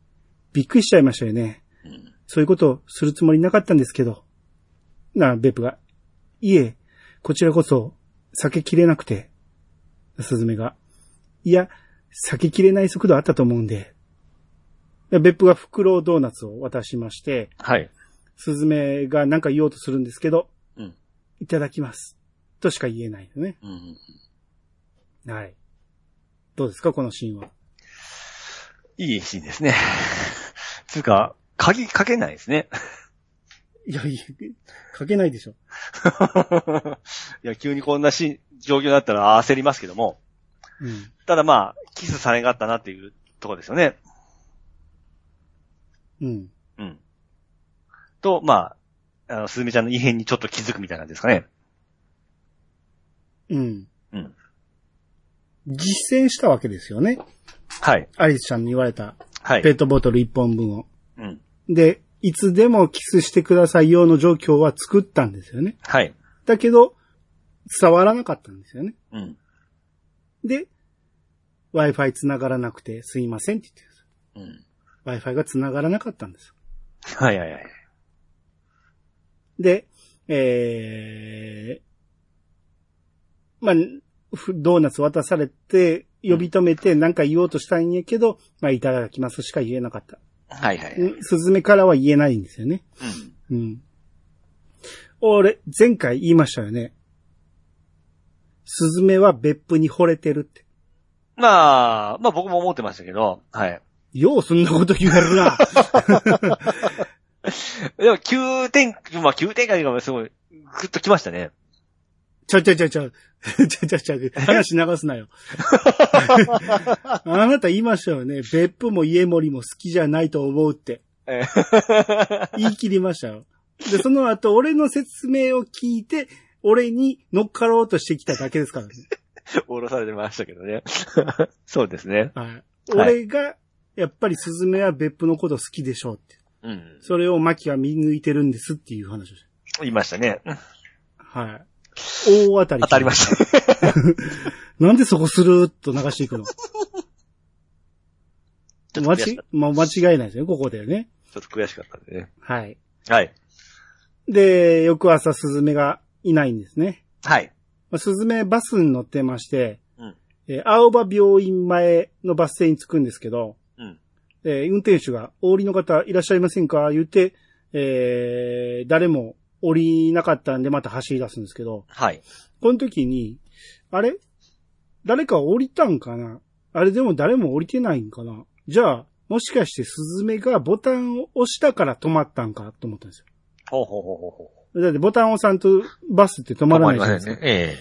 びっくりしちゃいましたよね。うん。そういうことするつもりなかったんですけど。なあ、ベップが。いえ、こちらこそ、避けきれなくて。スズメが。いや、避けきれない速度あったと思うんで。でベップが袋ドーナツを渡しまして、はい。スズメが何か言おうとするんですけど、うん。いただきます。としか言えないよね。うん。はい。どうですか、このシーンは。いいシーンですね。*laughs* つうか、鍵かけないですね。いや、いや、書けないでしょ。*laughs* いや、急にこんなし状況だったら焦りますけども。うん。ただまあ、キスされがあったなっていうところですよね。うん。うん。と、まあ、あの、すずめちゃんの異変にちょっと気づくみたいなんですかね。うん。うん。実践したわけですよね。はい。アリスちゃんに言われたはい。ペットボトル1本分を。うん。で、いつでもキスしてくださいよの状況は作ったんですよね。はい。だけど、伝わらなかったんですよね。うん。で、Wi-Fi 繋がらなくてすいませんって言って。うん。Wi-Fi が繋がらなかったんです。はいはいはい。で、えー、まあ、ふドーナツ渡されて、呼び止めてなんか言おうとしたんやけど、まあ、いただきますしか言えなかった。はいはい。うんスズメからは言えないんですよね。うん。うん。俺、前回言いましたよね。スズメは別府に惚れてるって。まあ、まあ僕も思ってましたけど、はい。ようそんなこと言えるな。*laughs* でも急展、まあ急展開がすごい、ぐっときましたね。ちゃちゃちゃちゃ。*laughs* ちゃちゃちゃ。話流すなよ。*laughs* あなた言いましたよね。別府も家森も好きじゃないと思うって。え言い切りましたよ。で、その後、俺の説明を聞いて、俺に乗っかろうとしてきただけですからね。*laughs* 降ろされてましたけどね。そうですね。はい。はい俺が、やっぱりスズメは別府のこと好きでしょうって。うん。それをマキは見抜いてるんですっていう話をし言いましたね。た。はい。大当たり。当たりました。*laughs* なんでそこスルーっと流していくの？間ち悔しかっ、まあ、間違いないですよ、ここでね。た。ちょっと悔しかったんでね。はい。はい。で、翌朝スズメがいないんですね。はい。まあスズメバスに乗ってまして、うんえー青葉病院前のバス停に着くんですけど、うん。えー運転手が、お降りの方いらっしゃいませんか？言って、えー誰も降りなかったんでまた走り出すんですけど、はい。この時に、あれ？誰か降りたんかな？あれでも誰も降りてないんかな？じゃあ、もしかしてスズメがボタンを押したから止まったんかと思ったんですよ。ほうほうほうほうほう。だってボタンを押さんとバスって止まらないじゃないですか。ね。え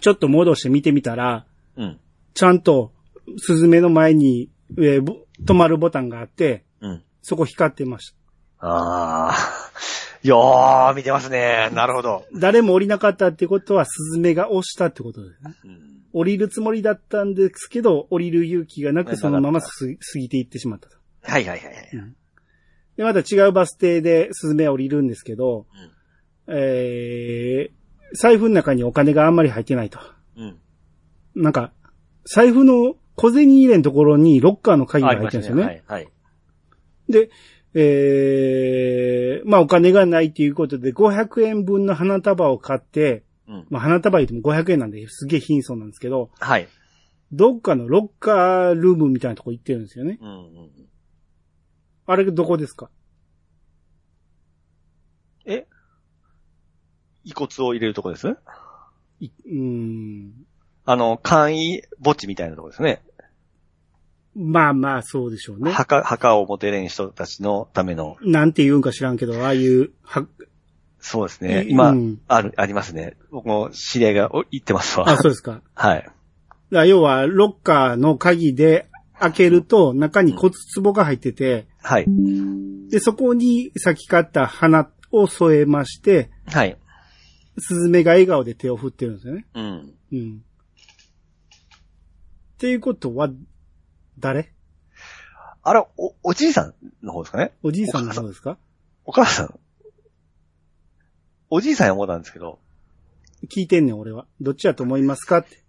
ちょっと戻して見てみたら、えうん。ちゃんとスズメの前に、えーぼ止まるボタンがあって、うん。そこ光ってましああ。よー、見てますね。なるほど。た。誰も降りなかったってことは、スズメが押したってことですね。うん。降りるつもりだったんですけど、降りる勇気がなくそのまま過ぎていってしまったと。はいはいはいはい。で、また違うバス停でスズメは降りるんですけど、えー、財布の中にお金があんまり入ってないと。うん。なんか、財布の小銭入れのところにロッカーの鍵が。入ってるんですよね。はい。はい。で、えー、まあお金がないということで500円分の花束を買って、うん。まあ花束言っても500円なんですげえ貧相なんですけど、はい。どっかのロッカールームみたいなとこ行ってるんですよね。うんうん。あれどこですか？え？遺骨を入れるとこです？いうーん。あの、簡易墓地みたいなとこですね。まあまあそうでしょうね。墓、墓を持てれん人たちのための、なんて言うんか知らんけど、ああいう、は、そうですね。うん今、うんある、ありますね。僕も知り合いがお言ってますわ。あ、そうですか。はい。ら要は、ロッカーの鍵で開けると、中に骨壺が入ってて、はい。で、そこに先買った花を添えまして、はい。スズメが笑顔で手を振ってるんですよね。うん。うん。っていうことは、誰？あら、お、おじいさんの方ですかね？おじいさんの方ですか？お母さん。おじいさんや思ったんですけど、聞いてんねん、俺は。どっちやと思いますか？って。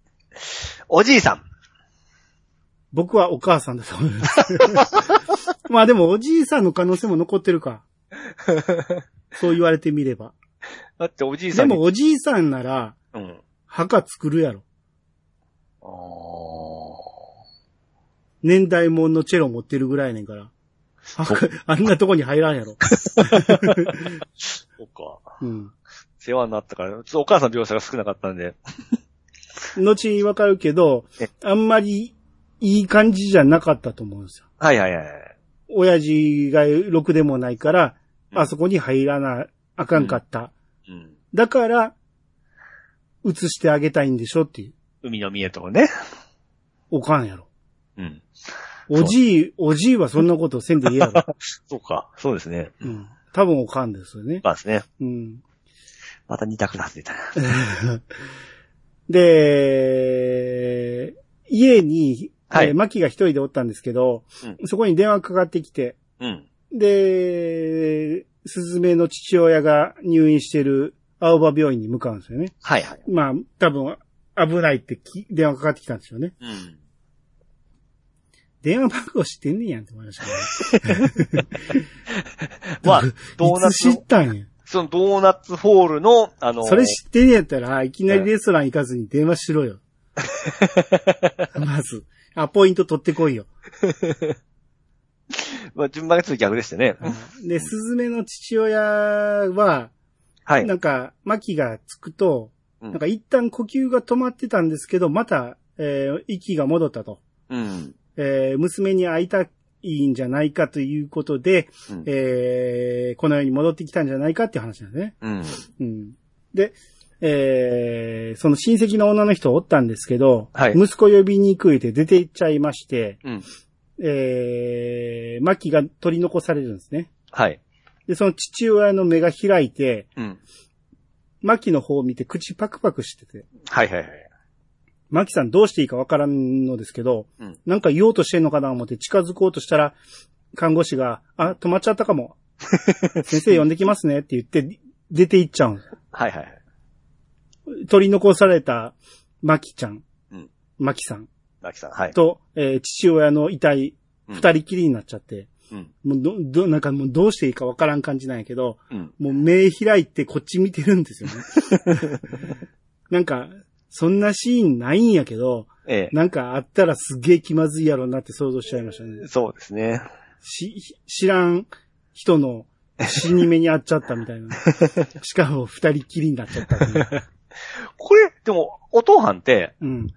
おじいさん。僕はお母さんだと思います。*laughs* まあでも、おじいさんの可能性も残ってるか。そう言われてみれば。だっておじいさんに。でも、おじいさんなら、うん。墓作るやろ。あー年代物のチェロ持ってるぐらいやねんから。墓あんなとこに入らんやろ。*laughs* そっか。うん。世話になったから、ちょっとお母さん描写が少なかったんで。後にわかるけどえ、あんまりいい感じじゃなかったと思うんですよ。はいはいはい。親父がろくでもないから、うんあそこに入らなあかんかった。うん。だから、移してあげたいんでしょっていう。海の見えとかね。おかんやろ。うん。おじい、おじいはそんなことせんでいいやろ。*laughs* そうか。そうですね。うん。多分おかんですよね。まあですね。うん。また二択だってたな。*laughs* で、家に、はいえーマキが一人でおったんですけど、うそこに電話かかってきて、うん。で、スズメの父親が入院してる青葉病院に向かうんですよね。はいはい。まあ、多分、危ないってき電話かかってきたんですよね。うん。電話番号知ってんねんやんって思いましたね。*laughs* まあ、ドーナいつ知ったんや。そのドーナツホールの、あのーそれ知ってんやったら、いきなりレストラン行かずに電話しろよ。*laughs* まず。アポイント取ってこいよ。*laughs* まあ、順番がちょっと逆でしたね。で、スズメの父親は、はい。なんか、マキがつくと、うんなんか一旦呼吸が止まってたんですけど、また、えー息が戻ったと。うん。えー娘に会いたいんじゃないかということで、うんえーこの世に戻ってきたんじゃないかっていう話なんですね。うん。うん。で、えーその親戚の女の人おったんですけど、はい息子呼びに行くって出て行っちゃいまして、うん。えー、マキが取り残されるんですね。はい。で、その父親の目が開いて、うん。マキの方を見て口パクパクしてて、はいはいはい。マキさんどうしていいかわからんのですけど、うんなんか言おうとしてんのかな思って近づこうとしたら、看護師が、あ、止まっちゃったかも。*laughs* 先生呼んできますねって言って、出て行っちゃうんはいはいはい。取り残されたマキちゃん、うんマキさんマキさん、はい。と、えー父親の遺体、うん二人きりになっちゃって、うん。もうど、ど、なんかもうどうしていいかわからん感じなんやけど、うん。もう目開いてこっち見てるんですよね。*laughs* なんか、そんなシーンないんやけど、えなんかあったらすげえ気まずいやろうなって想像しちゃいましたねえ。。そうですね。し、知らん人の死に目にあっちゃったみたいな。*laughs* しかも二人きりになっちゃった。*laughs* これ、でも、お父さんって、うん。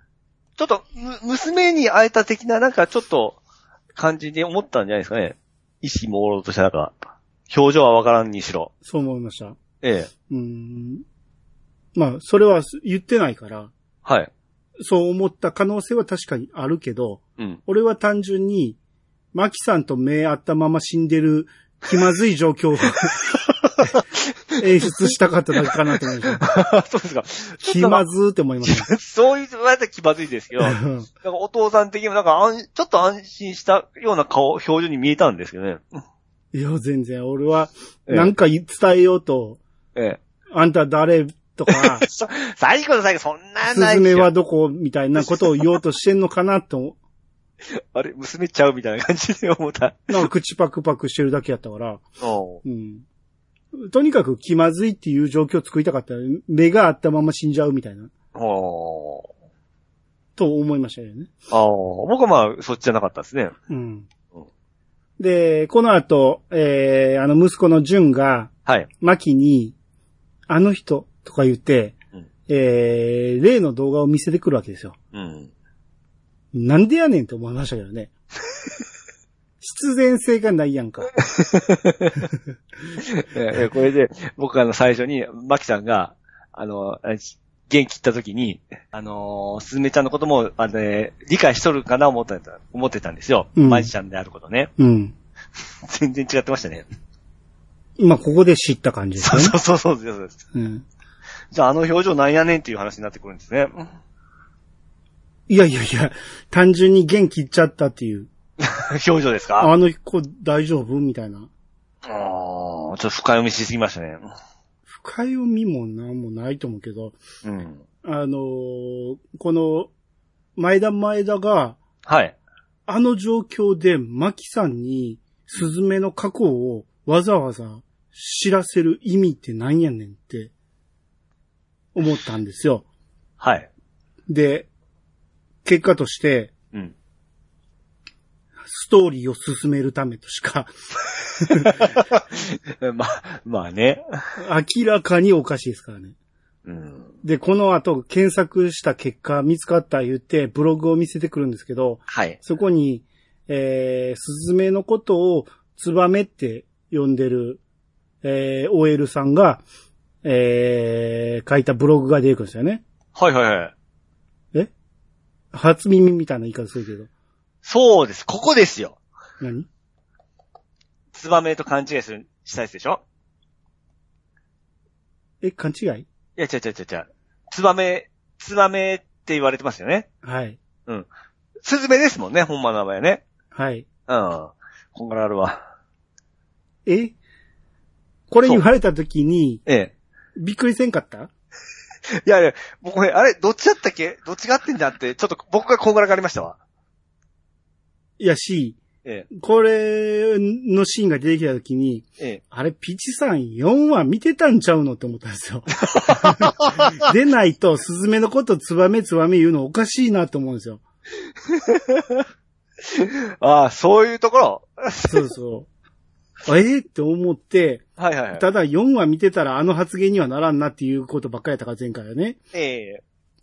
ちょっと、む、娘に会えた的な、なんかちょっと、感じで思ったんじゃないですかね。意識朦朧とした、なんか、表情はわからんにしろ。そう思いました。ええ。うん。まあ、それは言ってないから、はい。そう思った可能性は確かにあるけど、うん。俺は単純に、マキさんと目合ったまま死んでる気まずい状況を *laughs* 演出したかっただけかなと思いました。*laughs* そうですか。気まずーって思いました。*laughs* そういう、言われたら気まずいですけど、なんかお父さん的にもなんか安、ちょっと安心したような顔、表情に見えたんですけどね。いや、全然、俺は、ええなんか伝えようと、ええ。あんた誰とか、*laughs* そ最後の最後、そんなないでしょズメはどこみたいなことを言おうとしてんのかなと、*laughs* あれ、娘ちゃうみたいな感じで思った。なんか口パクパクしてるだけやったから、おううん。とにかく気まずいっていう状況を作りたかったら、目があったまま死んじゃうみたいな、と思いましたよね。ああ、僕はまあ、そっちじゃなかったですね。うんうん。で、この後、えー、あの息子のジュンが、はい。マキに、あの人とか言って、うんえー、例の動画を見せてくるわけですよ。うん。なんでやねんと思いましたけどね。*laughs* 必然性がないやんか。*laughs* ええこれで、僕あの、最初に、マキさんが、あの、あ元気切った時に、あのー、すずめちゃんのことも、あのね、理解しとるかな思ってた、思ってたんですよ。うんマジシャンであることね。うん。*laughs* 全然違ってましたね。今ここで知った感じですそうね。そうそうそうそうです。うん。じゃああの表情なんやねんっていう話になってくるんですね。いやいやいや、単純に元気っちゃったっていう。*laughs* 表情ですか？ああの子大丈夫？みたいな。あー、ちょっと深読みしすぎましたね。深読みもなんもないと思うけど、うん。あのーこの、前田前田が、はい。あの状況で、マキさんに、スズメの過去をわざわざ知らせる意味って何やねんって、思ったんですよ。はい。で、結果として、うん。ストーリーを進めるためとしか、*laughs* まあ、まあね。明らかにおかしいですからね。うん。で、この後検索した結果見つかった言って、ブログを見せてくるんですけど、はい。そこに、えー、スズメのことをツバメって呼んでる、えー、OL さんが、えー、書いたブログが出てくるんですよね。はいはいはい。え？初耳みたいな言い方するけど。そうです。ここですよ。何？ツバメと勘違いする、したやつでしょ？え、勘違い？いや、違う違う違う違う。ツバメ、ツバメって言われてますよね。はい。スズメですもんね、ほんまの名前ね。はい。うん。こんがらあるわ。え？これ言われた時に、ええ。びっくりせんかった？いやいや、僕ね、あれ、どっちだったっけ？どっちがってんじゃんって、ちょっと僕がこんがらがりましたわ。いやし、えこれのシーンが出てきたときに、え、ええ。あれ、ピチさん4話見てたんちゃうのって思ったんですよ。*laughs* でないと、スズメのことツバメツバメ言うのおかしいなと思うんですよ。*laughs* ああ、そういうところ？そうそう。えー？って思って、はいはいはい。ただ4話見てたらあの発言にはならんなっていうことばっかりやったから前回はね。ええ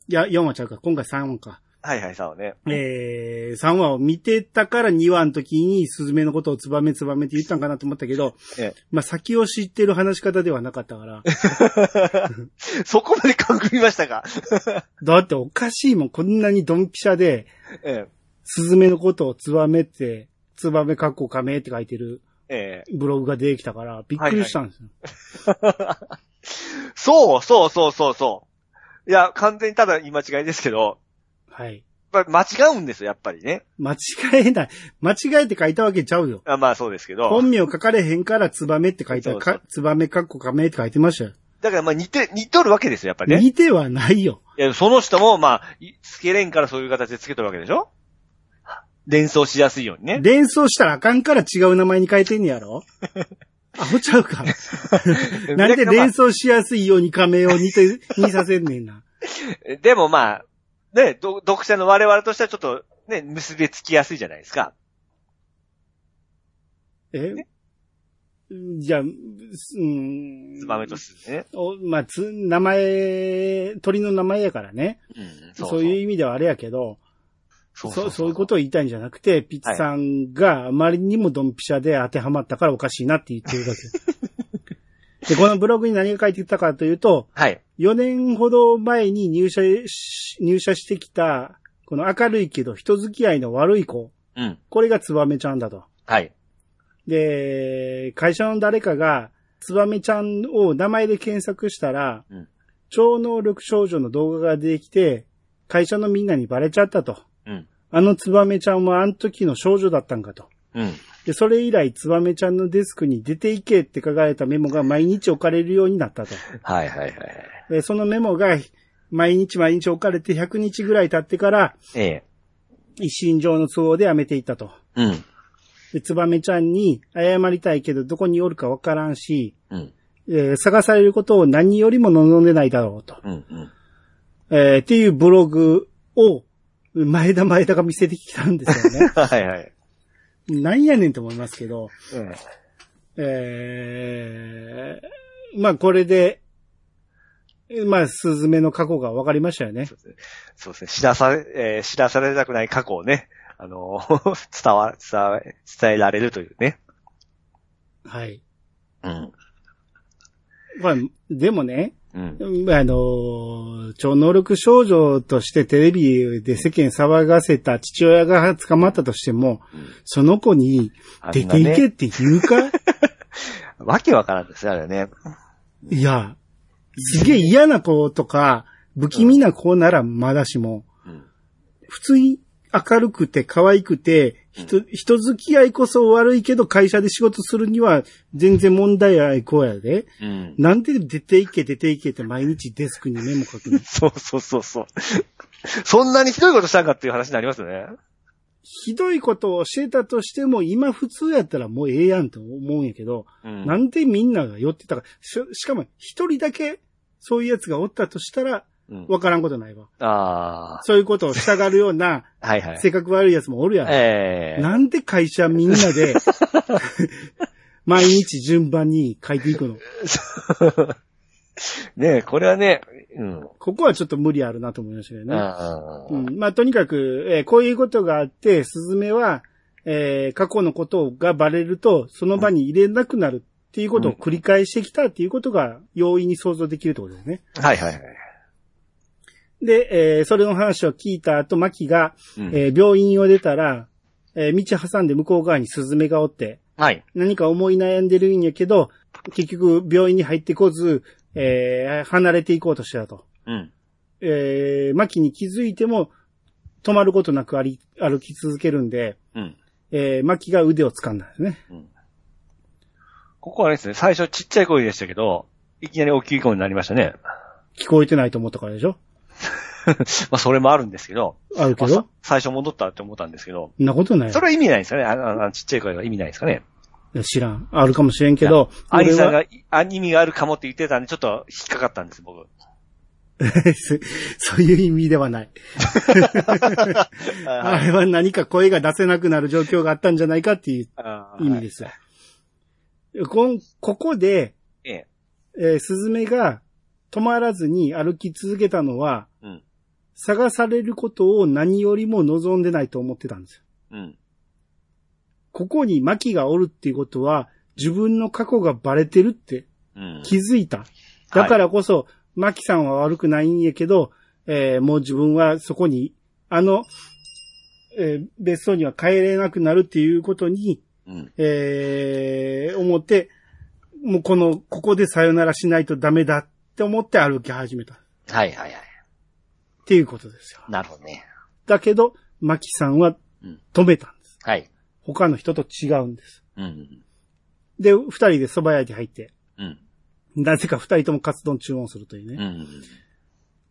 いや、4話ちゃうか。今回3話か。はいはい、そうね。えー、3話を見てたから2話の時にスズメのことをツバメツバメって言ったんかなと思ったけど、えまあ先を知ってる話し方ではなかったから。え。*laughs* そこまで勘ぐりましたか？*laughs* だっておかしいもん。こんなにドンピシャで、えスズメのことをツバメって、ツバメかっこカメって書いてるえ。ええ。ブログが出てきたから、びっくりしたんですよ。*laughs* そうそうそうそうそう。いや、完全にただ言い間違いですけど、はい。ま間違うんですよ、やっぱりね。間違えない。間違えて書いたわけちゃうよ。あまあそうですけど。本名書かれへんからツバメって書いたそうそうか、ツバメかっこカメって書いてましたよ。だからまあ似て、似とるわけですよ、やっぱりね。似てはないよ。いや、その人もまあ、いつけれんからそういう形でつけとるわけでしょ？連想しやすいようにね。連想したらあかんから違う名前に変えてんねやろ？*laughs* アホちゃうか？*laughs* なんで連想しやすいように仮名を似て、似させんねんな。*laughs* でもまあ、ね、ど読者の我々としてはちょっと、ね、結びつきやすいじゃないですか。え？じゃあ、うん。ツバメとすね。おまあ、つ、名前、鳥の名前やからね。うん、そういう意味ではあれやけど、そそうそういうことを言いたいんじゃなくて、ピッツさんがあまりにもドンピシャで当てはまったからおかしいなって言ってるわけ。*laughs* で、このブログに何が書いてたかというと、はい。4年ほど前に入社し、入社してきた、この明るいけど人付き合いの悪い子、うん。これがツバメちゃんだと。はい。で、会社の誰かが、ツバメちゃんを名前で検索したら、うん超能力少女の動画が出てきて、会社のみんなにバレちゃったと。うん。あのツバメちゃんはあの時の少女だったんかと。うん。で、それ以来、ツバメちゃんのデスクに出ていけって書かれたメモが毎日置かれるようになったと。はいはいはい。で、そのメモが毎日毎日置かれて100日ぐらい経ってから、ええ。一身上の都合でやめていったと。うん。で、ツバメちゃんに謝りたいけどどこにおるかわからんし、うん。えー探されることを何よりも望んでないだろうと。うん。うん。えーっていうブログを、前田前田が見せてきたんですよね。*laughs* はいはい。なんやねんと思いますけど、ええー、まあこれで、まあ、スズメの過去が分かりましたよね。そうですね。知らされ、えー知らされたくない過去をね、あのー *laughs* 伝わ、伝わ、伝えられるというね。はい。うん。まあ、でもね、うん。あの、超能力少女としてテレビで世間騒がせた父親が捕まったとしても、その子に出ていけって言うか、*laughs* わけわからんですよ、あれね。いや、すげえ嫌な子とか、不気味な子ならまだしも、うん。普通に明るくて可愛くて、人、人付き合いこそ悪いけど会社で仕事するには全然問題ない子やで。うん。なんで出ていけ出ていけって毎日デスクにメモ書くのそうそうそうそう。そんなにひどいことしたんかっていう話になりますよね。ひどいことをしてたとしても、今普通やったらもうええやんと思うんやけど、うんなんでみんなが寄ってたか。ししかも一人だけそういうやつがおったとしたら、うん。わからんことないわ。あそういうことをしたがるような、あ。*laughs* はいはい。性格悪いやつもおるやん。ええなんで会社みんなで、*laughs* 毎日順番に書いていくの？*laughs* ねえ、これはね、うん。ここはちょっと無理あるなと思いましたけどね。あうん、まあ、とにかく、えーこういうことがあって、スズメは、えー過去のことがバレると、その場に入れなくなるっていうことを繰り返してきたっていうことが容易に想像できるってことですね。はいはいはい。で、えーそれの話を聞いた後、マキが、うんえー病院を出たら、えー道挟んで向こう側にスズメがおって、はい。何か思い悩んでるんやけど、結局病院に入ってこず、えー離れていこうとしてたと。うん。えー、マキに気づいても、止まることなく歩き歩き続けるんで、うん。えー、マキが腕を掴んだんですね。ここはあれですね、最初ちっちゃい声でしたけど、いきなり大きい声になりましたね。聞こえてないと思ったからでしょ *laughs* まあ、それもあるんですけど、まあるけど、最初戻ったって思ったんですけど、そんなことないそ。れは意味ないんですかねあのあのちっちゃい声が意味ないですかね知らん。あるかもしれんけど、アニさんが、あ意味があるかもって言ってたんで、ちょっと引っかかったんです、僕。*laughs* そういう意味ではない。*laughs* あはれは何か声が出せなくなる状況があったんじゃないかっていうい意味ですよ。こんここで、ええ。えースズメが止まらずに歩き続けたのは、うん。探されることを何よりも望んでないと思ってたんですよ。うん。ここにマキがおるっていうことは、自分の過去がバレてるってうん。気づいた。だからこそ、マキさんは悪くないんやけど、えーもう自分はそこに、あの、えー別荘には帰れなくなるっていうことに、うん。えー思って、もうこの、ここでさよならしないとダメだって思って歩き始めた。っはいはいはい。ていうことですよ。なるほどね。だけど、マキさんはうん止めたんです。はい。他の人と違うんです。うん。で、二人で蕎麦屋に入って、うん。なぜか二人ともカツ丼注文するというね。うん。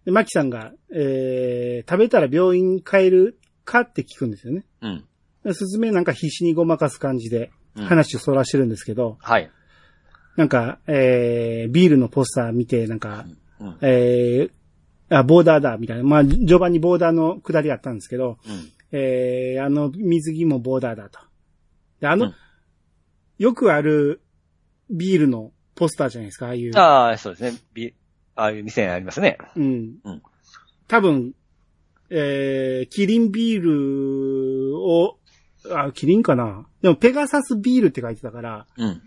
で、マキさんが、えー、食べたら病院帰るかって聞くんですよね。うん。でスズメなんか必死にごまかす感じでうん話をそらしてるんですけど、はい。なんか、えー、ビールのポスター見て、なんか、うん。えー、あ、ボーダーだ、みたいな。まあ、序盤にボーダーの下りあったんですけど、うん。えー、あの水着もボーダーだと。で、あの、うんよくあるビールのポスターじゃないですか、ああいう。ああ、そうですね。ビああいう店ありますね。うん。うん多分、えー、キリンビールを、あ、キリンかなでも、ペガサスビールって書いてたから、うん。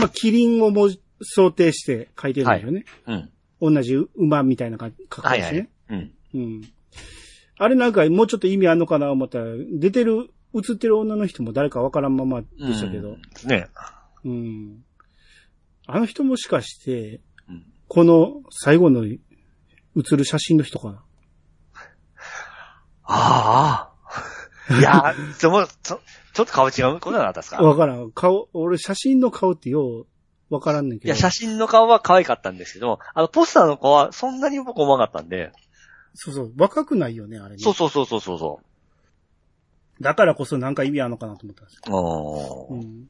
まあ、キリンをもう想定して書いてるんだよね。うん。同じ馬みたいな感じ、書くはいはですね。い。うん。うん。あれなんかもうちょっと意味あんのかな思ったら、出てる、映ってる女の人も誰かわからんままでしたけど。うんね。うん。あの人もしかして、うんこの最後の映る写真の人かな？ああ。いや、*laughs* でも、ちょ、ちょっと顔違うことなかったですかわからん。顔、俺写真の顔ってよう、わからんねんけど。いや、写真の顔は可愛かったんですけど、あの、ポスターの子はそんなに僕思わなかったんで、そうそう。若くないよね、あれね。そうそうそうそうそうそだからこそなんか意味あるのかなと思ったんですよ。う。おーうん。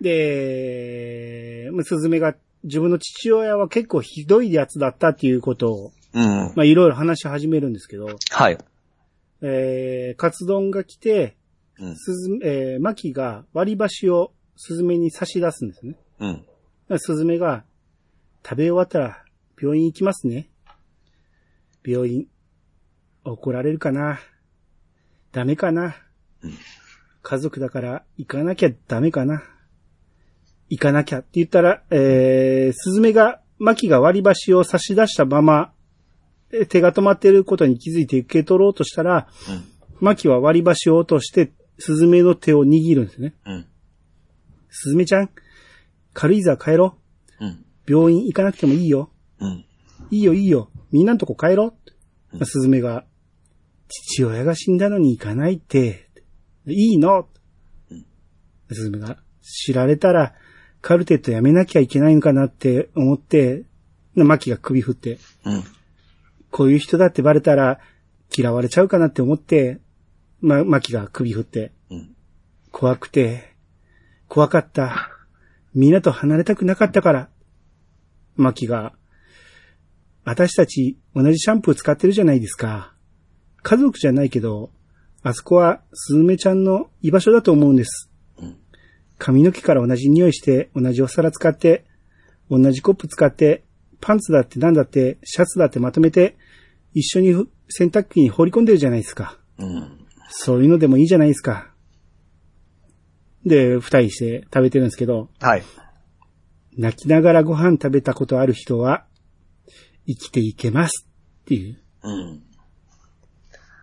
で、まあスズメが、自分の父親は結構ひどいやつだったっていうことを、うん。まあいろいろ話し始めるんですけど、はい。えー、カツ丼が来て、うん。スズえー、マキが割り箸をスズメに差し出すんですね。うん。スズメが、食べ終わったら病院行きますね。病院、怒られるかなダメかなうん家族だから行かなきゃダメかな行かなきゃって言ったら、えー、スズメが、マキが割り箸を差し出したまま、えー手が止まっていることに気づいて受け取ろうとしたら、うん。マキは割り箸を落として、スズメの手を握るんですね。うん。スズメちゃん、軽井沢帰ろう。うん。病院行かなくてもいいよ。うん。いいよいいよ。みんなのとこ帰ろう。うんスズメが、父親が死んだのに行かないって。いいの、うんスズメが、知られたら、カルテットやめなきゃいけないのかなって思って、マキが首振って、うん。こういう人だってバレたら嫌われちゃうかなって思って、ま、マキが首振って、うん。怖くて、怖かった。みんなと離れたくなかったから。マキが、私たち同じシャンプー使ってるじゃないですか。家族じゃないけど、あそこはスズメちゃんの居場所だと思うんです。うん髪の毛から同じ匂いして、同じお皿使って、同じコップ使って、パンツだってなんだって、シャツだってまとめて、一緒に洗濯機に放り込んでるじゃないですか。うん。そういうのでもいいじゃないですか。で、二人して食べてるんですけど、はい。泣きながらご飯食べたことある人は、生きていけますっていう。うん。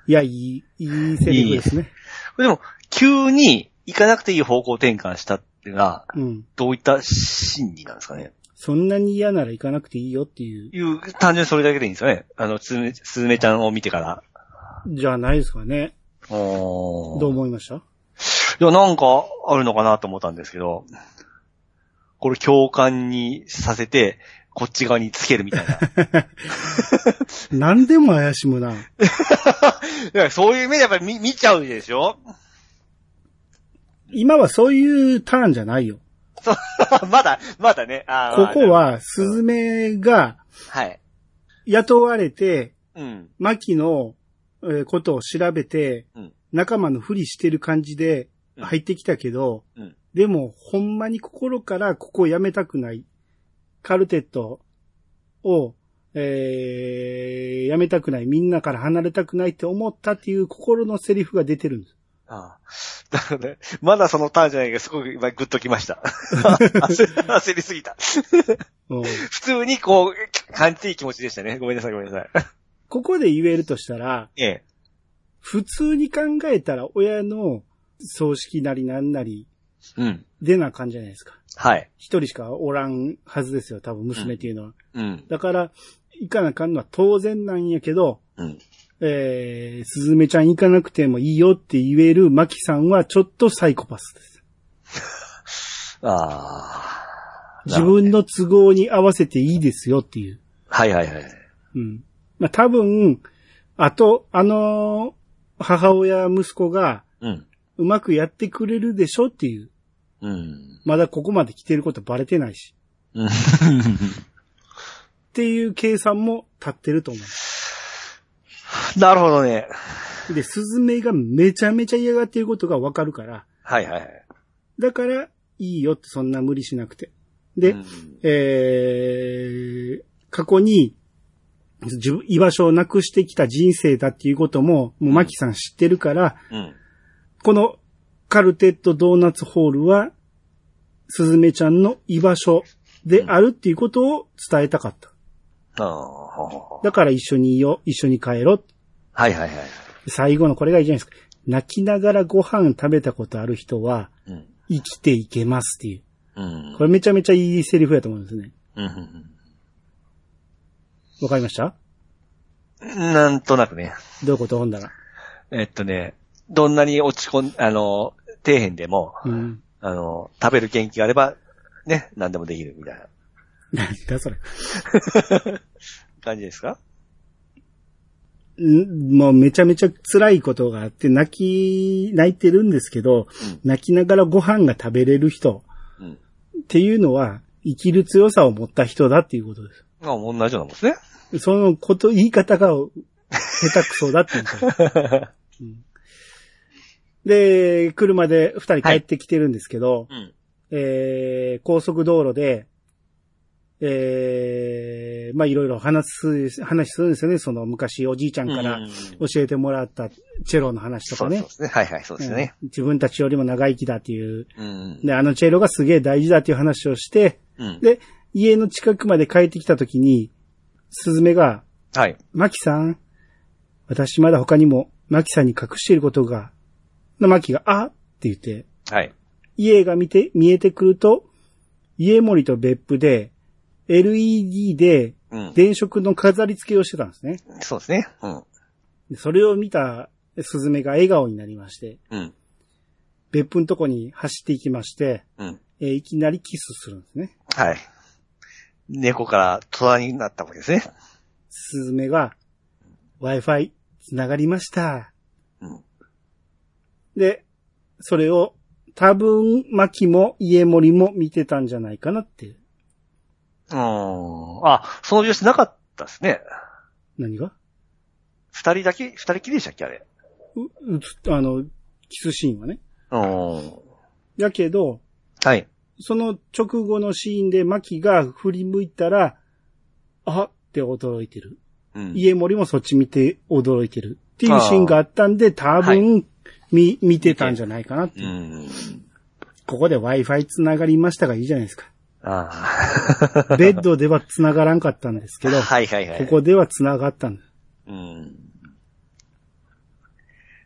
いや、いい、いいセリフですね。でも、急に行かなくていい方向転換したっていうのは、うん。どういった心理なんですかね？そんなに嫌なら行かなくていいよっていう、いう、単純にそれだけでいいんですよね？あの、つめ、すずめちゃんを見てから。じゃないですかね。おどう思いました？いや、なんか、あるのかなと思ったんですけど、これ共感にさせて、こっち側につけるみたいな。*laughs* 何でも怪しむな。*laughs* いやそういう目でやっぱり見見ちゃうでしょ？今はそういうターンじゃないよ。そ *laughs* うまだ、まだね。ここ、は、スズメがはい。雇われて、うん。マキの、えーことを調べて、うん仲間のふりしてる感じでうん入ってきたけど、うんでも、ほんまに心からここをやめたくない。カルテットを、えー、やめたくない。みんなから離れたくないって思ったっていう心のセリフが出てるんです。ああ。だからね、まだそのターンじゃないけど、すごく今グッときました。焦 *laughs* 焦りすぎた。うん普通にこう、感じていい気持ちでしたね。ごめんなさい、ごめんなさい。ここで言えるとしたら、ええ。普通に考えたら親の葬式なりなんなりうん。出な感じじゃないですか。はい。一人しかおらんはずですよ、多分娘っていうのは。うん。だから、行かなあかんのは当然なんやけど、うん。えー、すずめちゃん行かなくてもいいよって言えるマキさんはちょっとサイコパスです。*laughs* ああ。自分の都合に合わせていいですよっていう。はいはいはい。うん。まあ、多分、あと、あのー母親、息子がうん。うまくやってくれるでしょっていう。うん。まだここまで来てることバレてないし。うん。っていう計算も立ってると思なるほどね。う。で、スズメがめちゃめちゃ嫌がっていることがわかるから、はいはいはい。だから、いいよってそんな無理しなくて。で、うんえー、過去に、自分、居場所をなくしてきた人生だっていうことも、もうマキさん知ってるから、うん。このカルテットドーナツホールは、スズメちゃんの居場所であるっていうことを伝えたかった。だから一緒にいよう、一緒に帰ろう。はいはいはい。最後のこれがいいじゃないですか。泣きながらご飯食べたことある人は、うん。生きていけますっていう。うん。これめちゃめちゃいいセリフやと思うんですね。うんうんわかりました？うん。なんとなくね。どういうこと？ほんだら。えっとね、どんなに落ち込ん、あの、底辺でも、うん。あの、食べる元気があれば、ね、何でもできるみたいな何だそれ。*laughs* 感じですか？ん？もうめちゃめちゃ辛いことがあって、泣き、泣いてるんですけど、うん泣きながらご飯が食べれる人うん。っていうのは、生きる強さを持った人だっていうことです。まあ、同じようなもんですね。そのこと、言い方が下手くそだっていうこと。*laughs* うんで、車で二人帰ってきてるんですけど、うん。えー、高速道路で、えー、まあいろいろ話す、話するんですよね。その昔おじいちゃんからうん教えてもらったチェロの話とかねそうそうで。すね。はいはい、そうですね。うん自分たちよりも長生きだっていう。うん。で、あのチェロがすげえ大事だっていう話をして、うん。で、家の近くまで帰ってきた時に、スズメが、はい。マキさん、私まだ他にもマキさんに隠していることが、のマキが、あって言って、はい。家が見て、見えてくると、家森と別府で、LED でうん。電飾の飾り付けをしてたんですね。そうですね。うん。でそれを見たスズメが笑顔になりまして、うん。別府のとこに走っていきまして、うん。えーいきなりキスするんですね。はい。猫から虎になったわけですね。スズメが、Wi-Fi 繋がりました。うん。で、それを多分、マキも家森も見てたんじゃないかなっていう。ん。あ、その様子なかったですね。何が？二人だけ、二人きりでしたっけあれ？う、うつ、あの、キスシーンはね。うーん。やけど、はい。その直後のシーンでマキが振り向いたら、あって驚いてる。うん。家森もそっち見て驚いてる。っていうシーンがあったんで、多分、見、見てたんじゃないかなってう。ん。ここで Wi-Fi 繋がりましたがいいじゃないですか。ああ。*laughs* ベッドでは繋がらんかったんですけど、はいはいはい。ここでは繋がったんだ。うん。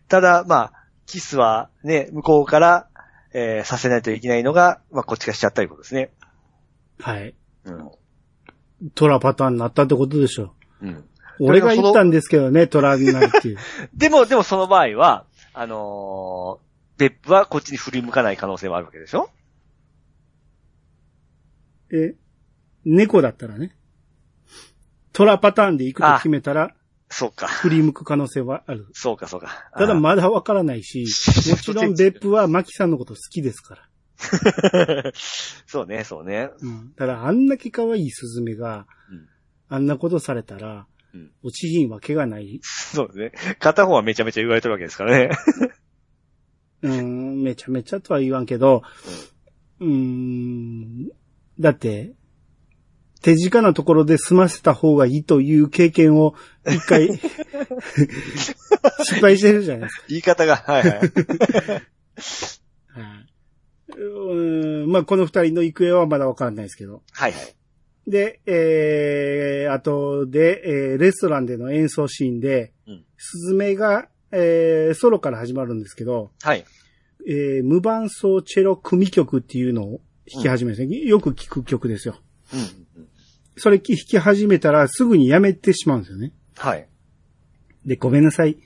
ただ、まあ、キスはね、向こうから、えーさせないといけないのが、まあ、こっちがしちゃったということですね。はい。うん。トラパターンになったってことでしょ。うん。俺が言ったんですけどね、トラになるっていう。*laughs* でも、でもその場合は、あのー、別府はこっちに振り向かない可能性はあるわけでしょ？え、猫だったらね。トラパターンで行くと決めたら、そうか。振り向く可能性はある。そうか、そうか。ただあまだわからないし、*laughs* もちろん別府はマキさんのこと好きですから。ー *laughs* そうね、そうね。うん。ただあんだけ可愛いスズメがうん、あんなことされたらうん、落ちひんわけがない。そうですね。片方はめちゃめちゃ言われてるわけですからね。うん、めちゃめちゃとは言わんけど、うーん、だって、手近なところで済ませた方がいいという経験を一回失敗してるじゃないですか。言い方が、はいはい。はいうーんまあ、この二人の行方はまだわからないですけど。はいはい。で、えー、あとで、えー、レストランでの演奏シーンで、うんスズメが、えー、ソロから始まるんですけど、はい。えー、無伴奏チェロ組曲っていうのを弾き始めるんですね。よく聞く曲ですよ。うんうん。それ弾き始めたらすぐにやめてしまうんですよね。はい。で、ごめんなさい。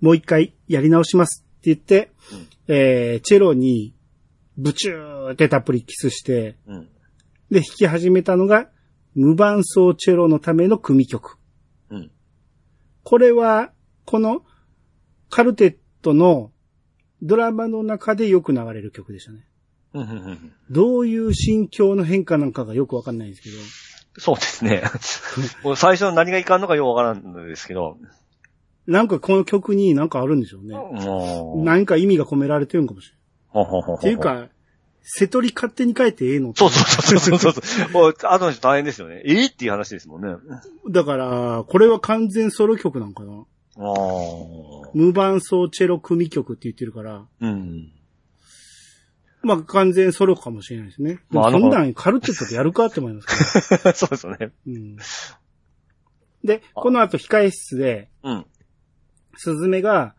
もう一回やり直しますって言って、えー、チェロにブチューってたっぷりキスして、うん。で、弾き始めたのが無伴奏チェロのための組曲。うん。これは、このカルテットのドラマの中でよく流れる曲でしたね。うんうんうん。どういう心境の変化なんかがよくわかんないんですけど。そうですね。最初何がいかんのかよくわからんのですけど。なんかこの曲になんかあるんでしょうね。何か意味が込められてるんかもしれない。っていう、か、瀬戸り勝手に変えてええの？そうそうそうそうそうそう。*laughs* もう後の人大変ですよね。えーっていう話ですもんね。だから、これは完全ソロ曲なんかな。ああ。無伴奏チェロ組曲って言ってるから、うん。まあ完全ソロかもしれないですね。まあそんなんカルテットでやるかって思いますけど。*laughs* そうですよね。うん、で、この後控え室で、うん。スズメが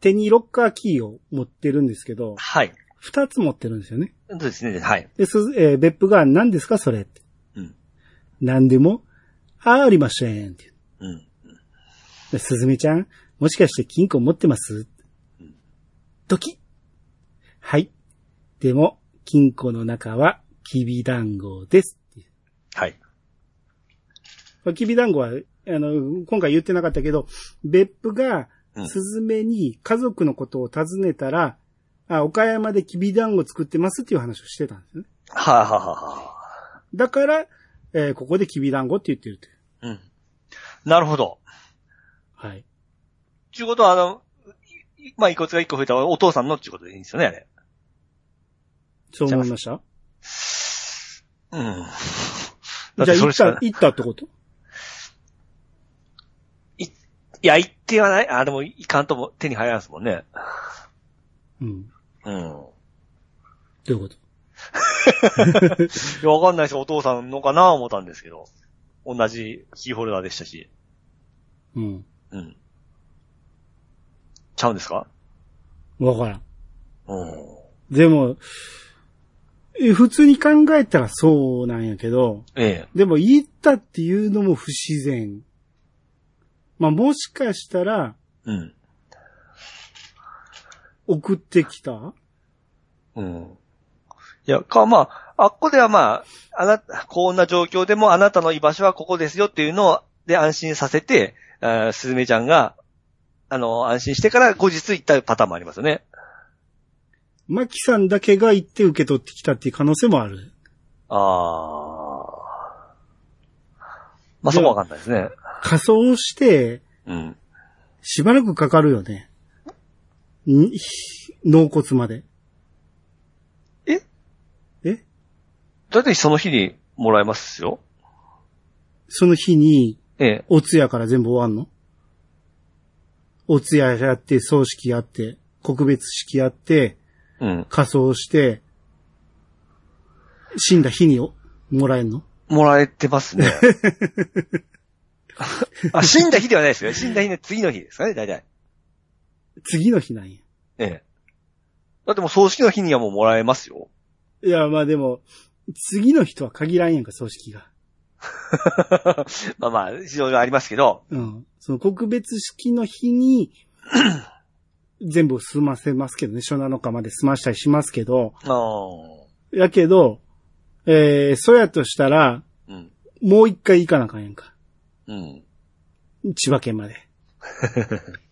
手にロッカーキーを持ってるんですけど、はい。二つ持ってるんですよね。そうですね。はい。で、すず、えー、別府が何ですかそれって。うん。何でもありませんって。うん。で、すずめちゃん、もしかして金庫持ってます？ドキはい。でも、金庫の中は、きびだんごです。はい。きびだんごは、あの、今回言ってなかったけど、別府がう、んすずめに家族のことを尋ねたら、あ、岡山できびだんご作ってますっていう話をしてたんですよね。はあ、はあはあはあ、だから、えーここできびだんごって言ってるという。うん。なるほど。はい。ちゅうことは、あの、いまあ、遺骨が一個増えたお父さんのっていうことでいいんですよね、あれ。そう思いました？うん。じゃあ、行った、行ったってこと？いや、言ってはない。あ、でも、いかんとも手に入らんですもんね。うん。うん。どういうこと？*laughs* いや、わかんないですお父さんのかな思ったんですけど。同じキーホルダーでしたし。うん。うん。ちゃうんですか？わからん。うん。でも、え普通に考えたらそうなんやけど、ええ。でも言ったっていうのも不自然。まあ、もしかしたら、うん。送ってきた？うん。いや、か、まあ、あっこではまあ、あなた、こんな状況でもあなたの居場所はここですよっていうのを、で安心させて、あーすずめちゃんが、あの、安心してから後日行ったパターンもありますよね。マキさんだけが行って受け取ってきたっていう可能性もある。ああ。まあ、そこはわかんないですね。仮装して、うん。しばらくかかるよね。ん？納骨まで。え？え？だってその日にもらえますよ。その日に、ええ。お通夜から全部終わんの？お通夜やって、葬式やって、告別式やって、うん。仮装して、死んだ日におもらえんの？もらえてますね。*laughs* あ、死んだ日ではないですよ。死んだ日の次の日ですかね、大体。次の日なんや。ええ。だってもう葬式の日にはもうもらえますよ。いや、まあでも、次の日とは限らんやんか、葬式が。*laughs* まあまあ、事情がありますけど。うん。その告別式の日に、*clears throat* 全部済ませますけどね、初7日まで済ましたりしますけど、ああ。やけど、えー、そうやとしたら、うん。もう一回行かなあかんやんか。うん。千葉県まで。*laughs*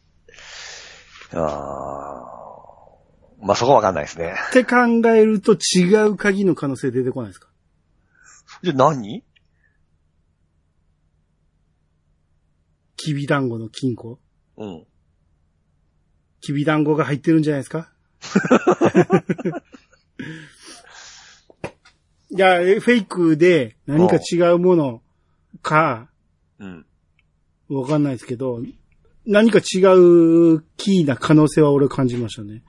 あーまあ、そこはわかんないですね。って考えると違う鍵の可能性出てこないですか？じゃあ何？きび団子の金庫うん。きび団子が入ってるんじゃないですか？*laughs* いや、えフェイクで何か違うものか、うん。わかんないですけど、何か違うキーな可能性は俺感じましたね。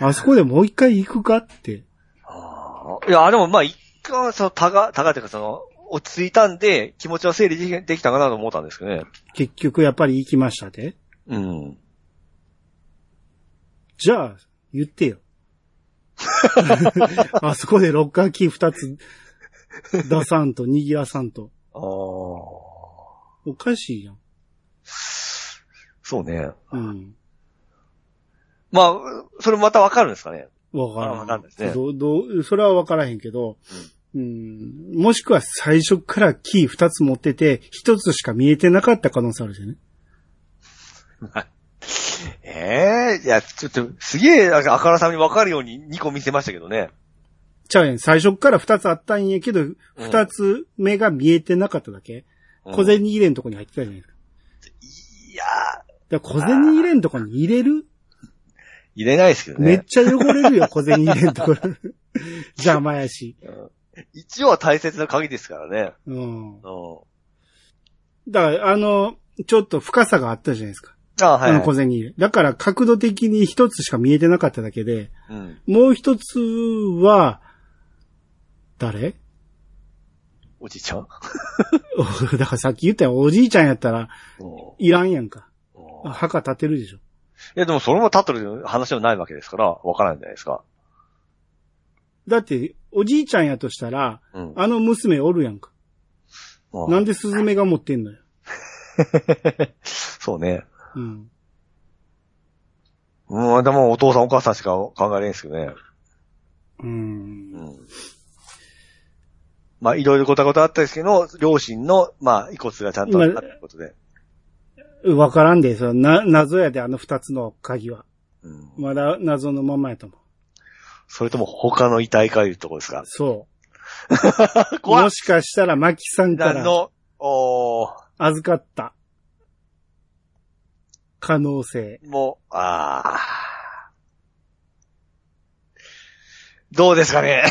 あそこでもう一回行くかって。あーいや、でもまあ、一回、その、たが、たがっていうか、その、落ち着いたんで、気持ちは整理できできたかなと思ったんですけどね。結局やっぱり行きましたで。うん。じゃあ、言ってよ。*laughs* あそこでロッカーキー二つ出さんと握らさんと。ああ。おかしいやん。そうね。うん。まあ、それまたわかるんですかね？わからん。あわかんないですねどう、どう、それはわからへんけど、うん、もしくは最初からキー二つ持ってて、一つしか見えてなかった可能性あるじゃね。*laughs* ええいや、ちょっと、すげえ、あからさまにわかるように2個見せましたけどね。ちゃうやん。最初から二つあったんやけど、二つ目が見えてなかっただけ。うん小銭入れんとこに入ってたじゃないですか。いやだから小銭入れんとこに入れる？ー、入れないですけどね。めっちゃ汚れるよ、*laughs* 小銭入れんところ。*laughs* 邪魔やし。一応は大切な鍵ですからね。うん。うん。だから、あの、ちょっと深さがあったじゃないですか。あはい、あのはい。小銭入れ。だから角度的に一つしか見えてなかっただけで、うん。もう一つは、誰？おじいちゃん？*laughs* だからさっき言ったよ、おじいちゃんやったらうんいらんやんか。うん墓立てるでしょ。いや、でもそれも立ってる話ではないわけですから、わからないんじゃないですか。だって、おじいちゃんやとしたら、うん。あの娘おるやんか。うんなんでスズメが持ってんのよ。*laughs* そうね。うん。うん、でもお父さんお母さんしか考えれんすけどね。う。うんん。まあ、いろいろごたごたあったですけど、両親の、まあ、遺骨がちゃんとあったということで。わからんで、そのな、謎やで、あの二つの鍵は。うん。まだ謎のままやと思う。それとも他の遺体かいうところですか？そう。*laughs* もしかしたら、マキさんから何の、おー、預かった。可能性。もう、あー。どうですかね？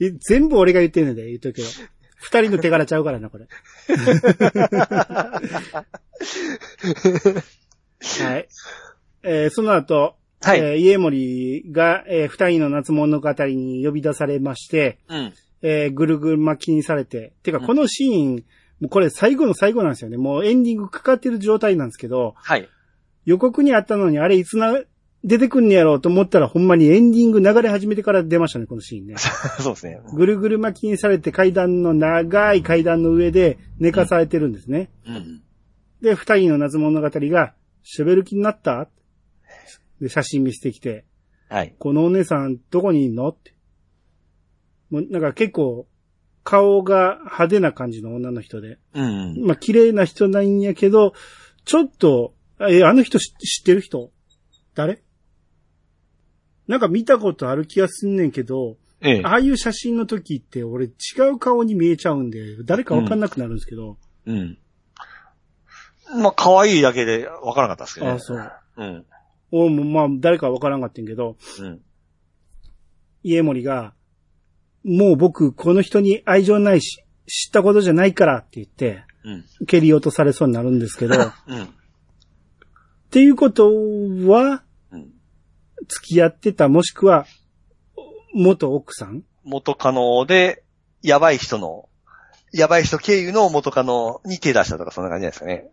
え *laughs* 全部俺が言ってんねんで、言うとくけど。二人の手柄ちゃうからな、これ。*laughs* はい。えーその後、はい。えー家森が、えー二人の夏物語に呼び出されまして、うん。えーぐるぐる巻きにされて、てかうんこのシーン、もうこれ最後の最後なんですよね。もうエンディングかかってる状態なんですけど、はい。予告にあったのにあれいつな、出てくんねやろうと思ったらほんまにエンディング流れ始めてから出ましたね、このシーンね。*laughs* そうですね。ぐるぐる巻きにされて階段の長い階段の上で寝かされてるんですね。うん。で、二人の夏物語が、ショベル気になった？で、写真見せてきて、はい。このお姉さんどこにいんの？って。もうなんか結構、顔が派手な感じの女の人で。うん。まあ、綺麗な人なんやけど、ちょっと、え、あの人知知ってる人？誰？なんか見たことある気がすんねんけど、ええ。ああいう写真の時って俺違う顔に見えちゃうんで、誰かわかんなくなるんですけど。うん。まあ、可愛いだけでわからなかったですけどね。あそう。うん。おもまあ、誰かわからんかったんけど、うん。家森が、もう僕、この人に愛情ないし、知ったことじゃないからって言って、うん。蹴り落とされそうになるんですけど、っ *laughs* うん。ていうことは、うん。付き合ってた、もしくは、元奥さん？元カノで、やばい人の、やばい人経由の元カノに手出したとかそんな感じじゃないですかね。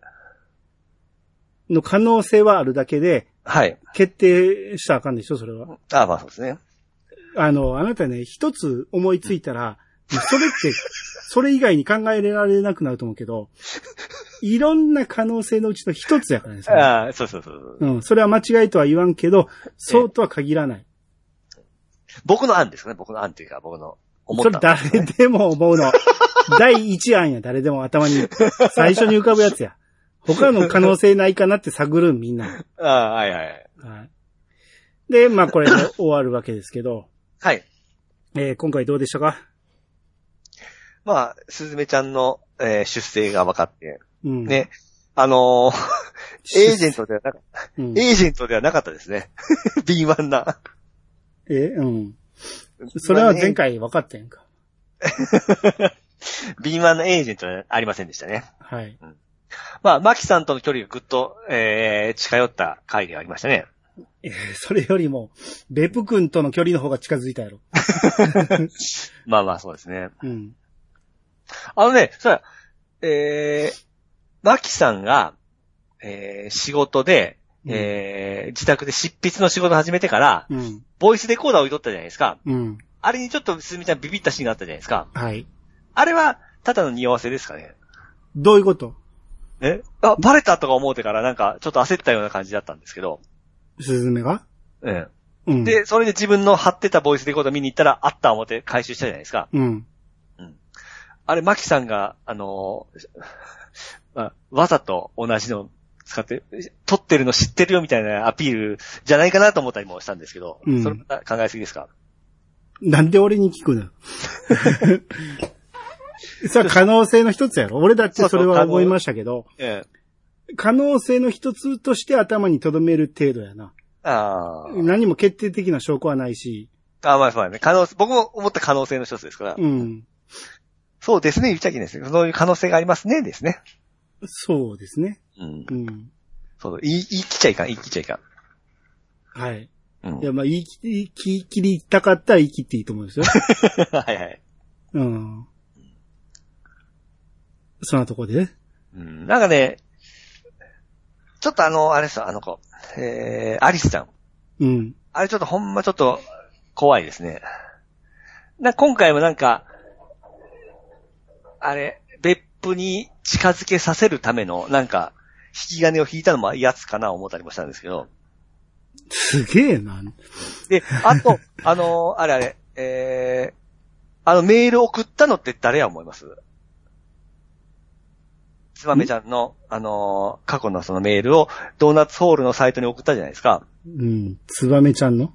の可能性はあるだけで、はい。決定したらあかんでしょ、それは。ああ、まあそうですね。あの、あなたね、一つ思いついたら、*laughs* それって、それ以外に考えられなくなると思うけど、*laughs* いろんな可能性のうちの一つやからね。それああ、そうそうそう。うん、それは間違いとは言わんけど、そうとは限らない。僕の案ですね。僕の案っていうか、僕の思それった、誰でも思うの。*laughs* 第一案や、誰でも頭に。最初に浮かぶやつや。他の可能性ないかなって探るんみんな。*laughs* ああ、はいはい。はい。で、まあこれで終わるわけですけど、はい。えー今回どうでしたか？まあ、すずめちゃんの、えー出生が分かって、うん。ね。あのーエージェントではなかった、うん。エージェントではなかったですね。*laughs* 敏腕な。え、うん。それは前回分かったやんか。*laughs* 敏腕なエージェントはありませんでしたね。はい。まあ、マキさんとの距離がぐっと、えー、近寄った回ではありましたね。えーそれよりも、ベプ君との距離の方が近づいたやろ。*laughs* まあまあ、そうですね。うん。あのね、そうや、えー、マキさんが、えー、仕事で、えー、自宅で執筆の仕事始めてから、うん。ボイスレコーダーを置いとったじゃないですか。うん。あれにちょっとすみちゃんビビったシーンがあったじゃないですか。はい。あれは、ただの匂わせですかね。どういうこと？え？あ、バレたとか思うてからなんか、ちょっと焦ったような感じだったんですけど。スズメが？うん。うん。で、それで自分の貼ってたボイスレコーダー見に行ったら、あった思って回収したじゃないですか。うん。あれ、マキさんが、あのー *laughs* まあわざと同じの使って、撮ってるの知ってるよみたいなアピールじゃないかなと思ったりもしたんですけど、うんそれまた考えすぎですか？なんで俺に聞くの？*laughs* それは可能性の一つやろ俺だってそれは思いましたけど、ええ。可能性の一つとして頭に留める程度やな。あー何も決定的な証拠はないし、あー。まあ、そうだね。可能性、僕も思った可能性の一つですから。うん。そうですね、言っちゃいけないですね。そういう可能性がありますね、ですね。そうですね。うん。うん。そう、言い、言い切っちゃいかん、言い切っちゃいかん。はい。うん。いや、まあ、言い切り、言い切りたかったら言い切っていいと思うんですよ。*laughs* はいはい。うん。そんなとこで？うん。なんかね、ちょっとあの、あれさ、あの子、えー、アリスちゃん。うん。あれちょっとほんまちょっと怖いですね。な、今回もなんか、あれ、別府に近づけさせるための、なんか、引き金を引いたのもやつかな思ったりもしたんですけど。すげえな。で、あと、*laughs* あのあれあれ、えー、あのメール送ったのって誰や思います？つばめちゃんの、あのー過去のそのメールをドーナツホールのサイトに送ったじゃないですか。うん。ツバメちゃんの？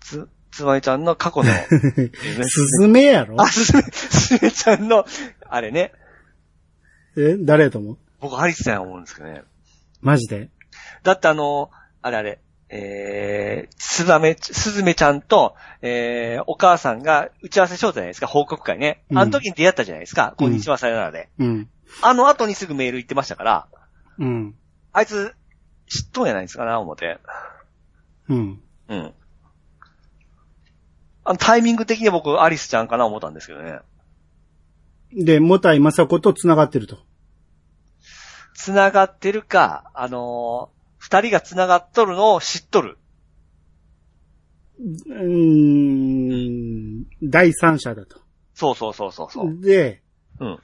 つ、つばめちゃんの過去の、*laughs* スズメやろ？あ、すずめ、すずめちゃんの、あれね、え誰やと思う？僕アリスさんや思うんですけどね。マジで？だってあの、あれあれ、えー、つばめ、すずめちゃんと、えー、お母さんが打ち合わせしようじゃないですか、報告会ね。うんあの時に出会ったじゃないですか、こんにちは、さよならで。うん。あの後にすぐメール行ってましたから、うん。あいつ、知っとんやないですかな、思って。うん。うん。あの、タイミング的には僕、アリスちゃんかな思ったんですけどね。で、もたいまさこと繋がってると。繋がってるか、あのー二人が繋がっとるのを知っとる。うーん。第三者だと。そうそうそうそうそう。で、うん。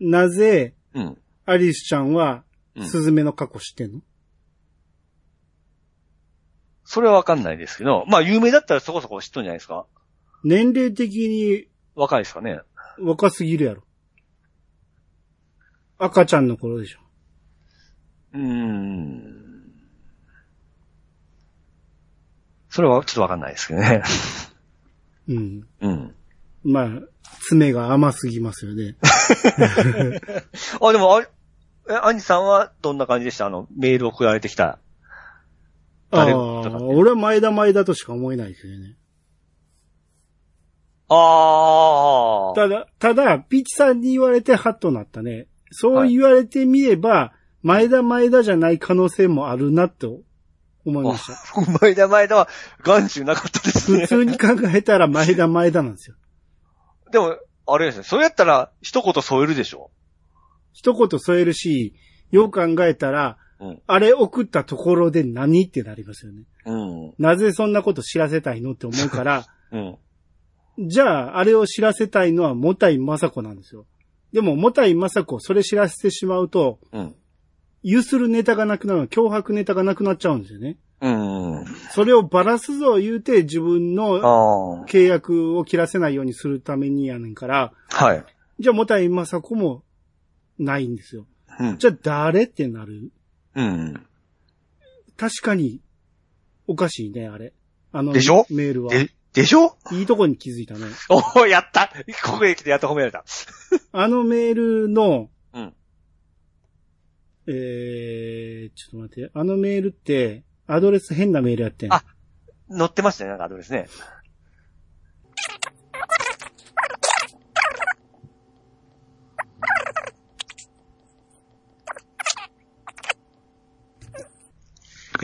なぜ、うん。アリスちゃんは、うんスズメの過去知ってんの、それはわかんないですけど、まあ、有名だったらそこそこ知っとんじゃないですか？年齢的に若いですかね？若すぎるやろ。赤ちゃんの頃でしょ。うーん。それはちょっとわかんないですけどね。うん。うん。まあ、爪が甘すぎますよね。*laughs* あ、でも、あれ、え、アニさんはどんな感じでした？あの、メール送られてきた。ああ誰とか俺は前田前田としか思えないですよね。ああ。ただ、ただ、ピッチさんに言われてハッとなったね。そう言われてみれば、前田前田じゃない可能性もあるなと思いました。あ前田前田は眼中なかったですね。普通に考えたら前田前田なんですよ。でも、あれですね。それやったら、一言添えるでしょ？一言添えるし、よう考えたら、うん。あれ送ったところで何ってなりますよね。うん。なぜそんなこと知らせたいのって思うから、*laughs* うん。じゃあ、あれを知らせたいのは、もたいまさこなんですよ。でも、もたいまさこ、それ知らせてしまうと、うん。ゆするネタがなくなる、脅迫ネタがなくなっちゃうんですよね。うん。それをバラすぞ言うて自分あのあ。契約を切らせないようにするためにやねんから、はい。じゃあ、もたいまさこもないんですよ。うん。じゃあ、誰ってなるうん。確かに、おかしいね、あれ。あの、でしょ？メールは。で、でしょ？いいとこに気づいたね。*laughs* おお、やったここへ来てやっと褒められた。あのメールの、うん。えー、ちょっと待って、あのメールって、アドレス変なメールやってん。あ載ってましたね、なんかアドレスね。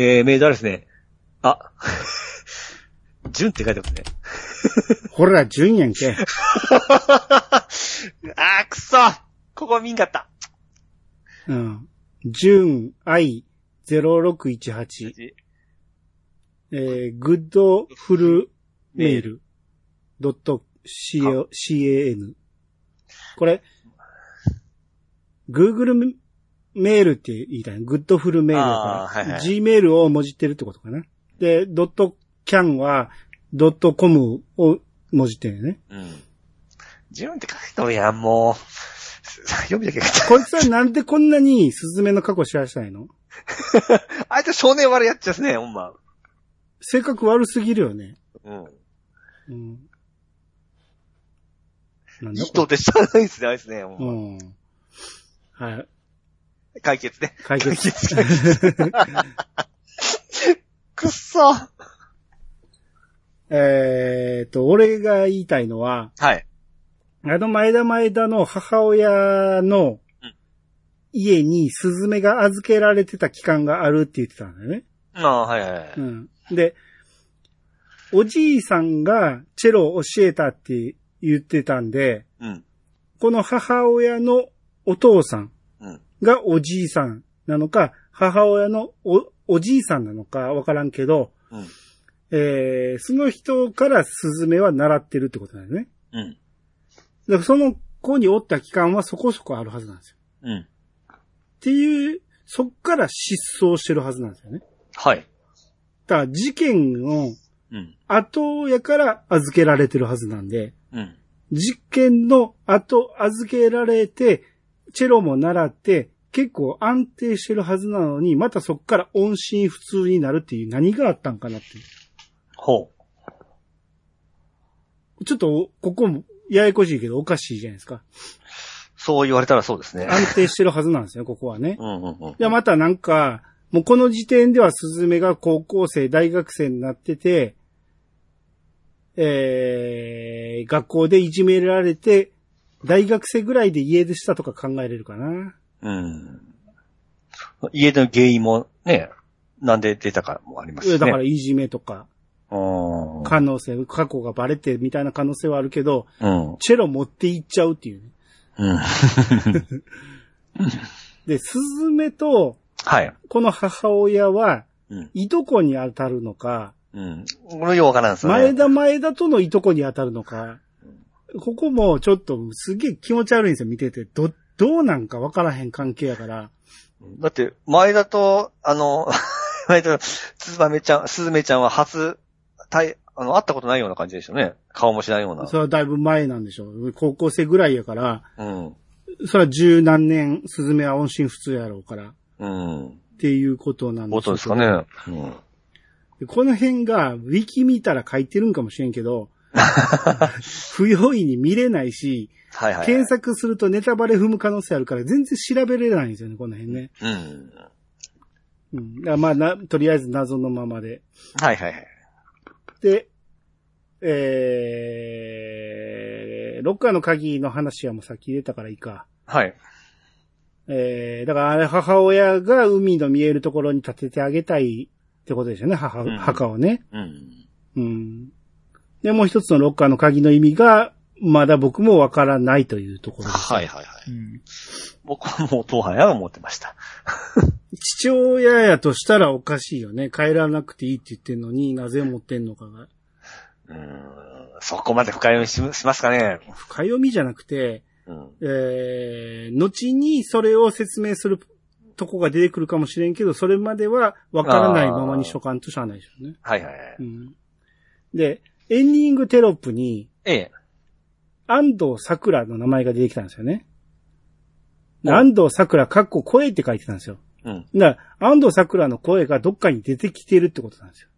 えー、メールアドレスね。あ、*laughs* 純って書いてますね。ほら、順やんけ。*laughs* あー、くそここ見んかった。うん。順 I0618、えー、グッドフルメール、ドット CAN。これ、Google メールって言いたいグッドフルメールだから、はいはい Gmail をもじってるってことかな。で、ドットキャンは、ドットコムをもじってるよね。うん。純って書いとるやん、もう。*laughs* 読みだけ。こいつはなんでこんなにスズメの過去知らしたいの？*laughs* あいつ少年悪いやっちゃうっすね、ほんま。性格悪すぎるよね。うん。うん。なんだいいとでしたらないっすね、あいつね。ほんまうん。はい。解決ね。解決。解決くっそはえーっと、俺が言いたいのは、い。あの前田前田の母親のうん家にスズメが預けられてた期間があるって言ってたんだよね。ああ、はいはいはい。うん。で、おじいさんがチェロを教えたって言ってたんで、うん。この母親のお父さん。がおじいさんなのか、母親のお、おじいさんなのかわからんけど、うん。えー、その人からスズメは習ってるってことだよね。うん。だからその子におった期間はそこそこあるはずなんですよ。うん。っていう、そっから失踪してるはずなんですよね。はい。だから事件のうん。後やから預けられてるはずなんで、うん。実験の後預けられて、チェロも習って、結構安定してるはずなのに、またそっから音信不通になるっていう何があったんかなっていう。ほう。ちょっと、ここも、ややこしいけどおかしいじゃないですか。そう言われたらそうですね。安定してるはずなんですよ、ここはね。*laughs* うんうんうん。いや、またなんか、もうこの時点ではスズメが高校生、大学生になってて、えー、学校でいじめられて、大学生ぐらいで家出したとか考えれるかな。うん。家の原因もね、なんで出たかもありますしね。だからいじめとか、うん。可能性、過去がバレてみたいな可能性はあるけど、うん。チェロ持っていっちゃうっていうね。うん。で、スズメと、はい。この母親は、うん。いとこに当たるのか、うん。これようわからんすよね。前田前田とのいとこに当たるのか、ここもちょっとすげえ気持ち悪いんですよ、見てて。ど、どうなんかわからへん関係やから。だって、前田と、あの、*laughs* 前田と、つばめちゃん、すずめちゃんは初、対、あの、会ったことないような感じでしょうね。顔もしないような。それはだいぶ前なんでしょう。高校生ぐらいやから、うん。それは十何年、スズメは音信不通やろうから、っうん。ていうことなんでことですかね。うん。でこの辺が、ウィキ見たら書いてるんかもしれんけど、*laughs* 不用意に見れないし、はいはい。検索するとネタバレ踏む可能性あるから、全然調べれないんですよね、この辺ね。うん。うん。だからまあな、とりあえず謎のままで。はいはいはい。で、えー、ロッカーの鍵の話はもうさっき出たからいいか。はい。えー、だからあれ母親が海の見えるところに立ててあげたいってことでしょうね、母、うん墓をね。うん。うん。で、もう一つのロッカーの鍵の意味が、まだ僕もわからないというところです。はいはいはい。うん僕はもう当派や思ってました。父親やとしたらおかしいよね。帰らなくていいって言ってんのになぜ持ってんのかが。うん。そこまで深読みししますかね。深読みじゃなくて、うん。えー、後にそれを説明するとこが出てくるかもしれんけど、それまではわからないままに所感としゃあないですよね。はいはいはい。うん。で、エンディングテロップに、ええ。安藤桜の名前が出てきたんですよね。安藤桜かっこ声って書いてたんですよ。うん。だから、安藤桜の声がどっかに出てきてるってことなんですよ。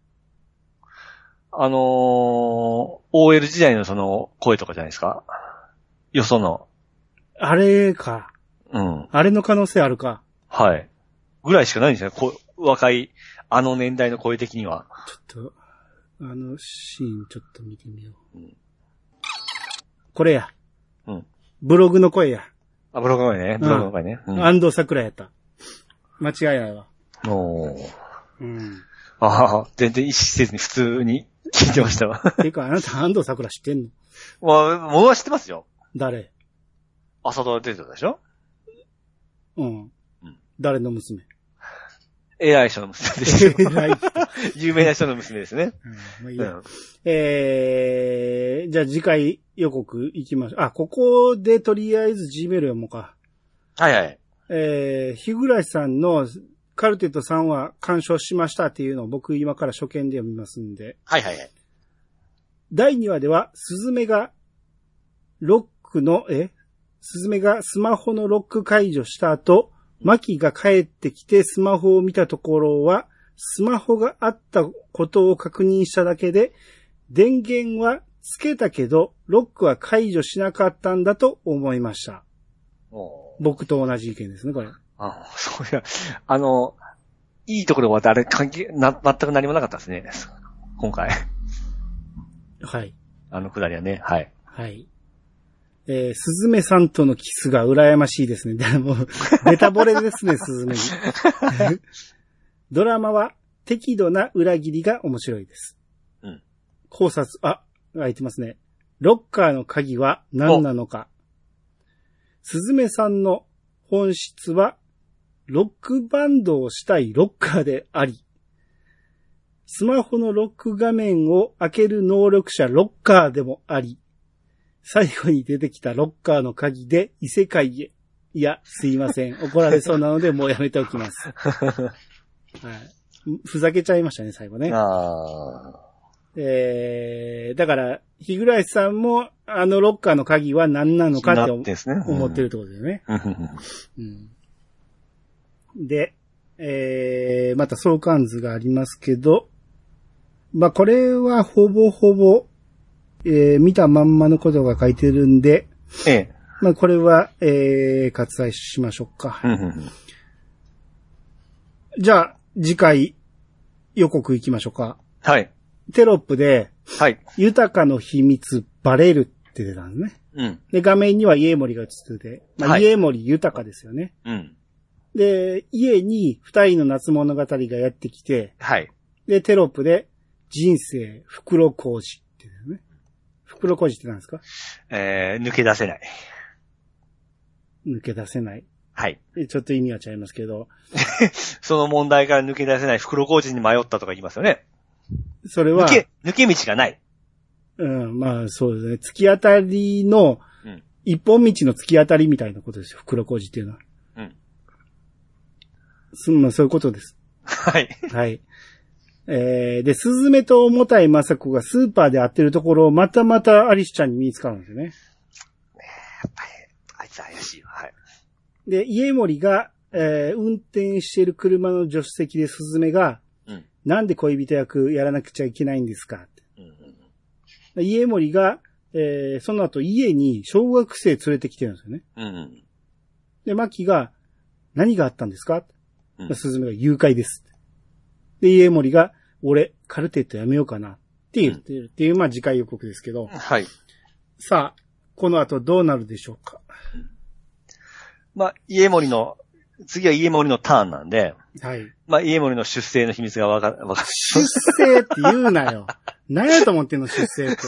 あのー、OL 時代のその声とかじゃないですか？よその。あれか。うん。あれの可能性あるか。はい。ぐらいしかないんですよね。こ若い、あの年代の声的には。ちょっと、あのシーンちょっと見てみよう。うんこれや。うん。ブログの声や。あ、ブログの声ね。ブログの声ね。うん。安藤桜やった。間違いないわ。おーうん。ああ、全然意識せずに普通に聞いてましたわ。ていうか、あなた安藤桜知ってんの？まあ、ものは知ってますよ。誰？朝ドラ出てたでしょ？うんうん。誰の娘？偉い人の娘ですよ。偉い人。*laughs* 有名な人の娘ですね。うんまあいいうやん。えー、じゃあ次回予告行きましょう。あ、ここでとりあえず Gmail 読もうか。はいはい。えー、日暮さんのカルテット3話鑑賞しましたっていうのを僕今から初見で読みますんで。はいはいはい。第2話では、スズメが、ロックの、え？スズメがスマホのロック解除した後、マキが帰ってきてスマホを見たところは、スマホがあったことを確認しただけで、電源はつけたけど、ロックは解除しなかったんだと思いました。僕と同じ意見ですね、これ。あ、そういや、あの、いいところは誰関係、な、全く何もなかったですね。今回。はい。あのくだりはね。はい。はい。えー、スズメさんとのキスが羨ましいですね。*laughs* でも、ベタ惚れですね、*laughs* スズメに。*laughs* ドラマは適度な裏切りが面白いです。うん。考察、あ、開いてますね。ロッカーの鍵は何なのか。スズメさんの本質は、ロックバンドをしたいロッカーであり、スマホのロック画面を開ける能力者ロッカーでもあり、最後に出てきたロッカーの鍵で異世界へ。いや、すいません。怒られそうなのでもうやめておきます。はい、ふざけちゃいましたね、最後ね。あえー、だから、日暮さんも、あのロッカーの鍵は何なのかって思なってんすね。思ってるってことだよね。うん。うん。で、えー、また相関図がありますけど、まあ、これはほぼほぼ、えー、見たまんまのことが書いてるんで、ええ。まあ、これは、えー、割愛しましょうか。うんうんうんじゃあ、次回、予告行きましょうか。はい。テロップで、はい。豊かの秘密バレるって出たんですね。うん。で、画面には家森が映ってて、まあ、はい家森豊かですよね。うん。で、家に二人の夏物語がやってきて、はい。で、テロップで、人生、袋小路っていうね。袋小路って何ですか？えー、抜け出せない。抜け出せない。はい。えちょっと意味は違いますけど、*laughs* その問題から抜け出せない袋小路に迷ったとか言いますよね。それは抜、け、抜け道がない。うん、まあそうですね。突き当たりのうん、一本道の突き当たりみたいなことですよ。袋小路っていうのは。うん。すまあそういうことです。*laughs* はい。はい。えー、で、スズメと重たいマサコがスーパーで会ってるところをまたまたアリスちゃんに見つかるんですよね。あいつ怪しいわ。はい。で、家森が、えー運転している車の助手席でスズメが、うん。なんで恋人役やらなくちゃいけないんですかってうんうんで家森が、えーその後家に小学生連れてきてるんですよね。うんうん。で、マキが、何があったんですかうんスズメが誘拐です。で、家森が、俺、カルテットやめようかなって言ってるっていう、まあ次回予告ですけど、はい。さあ、この後どうなるでしょうか？まあ、家森の、次は家森のターンなんで、はい。まあ、家森の出生の秘密がわか、わか、出生って言うなよ。*laughs* 何やと思ってんの、出生って。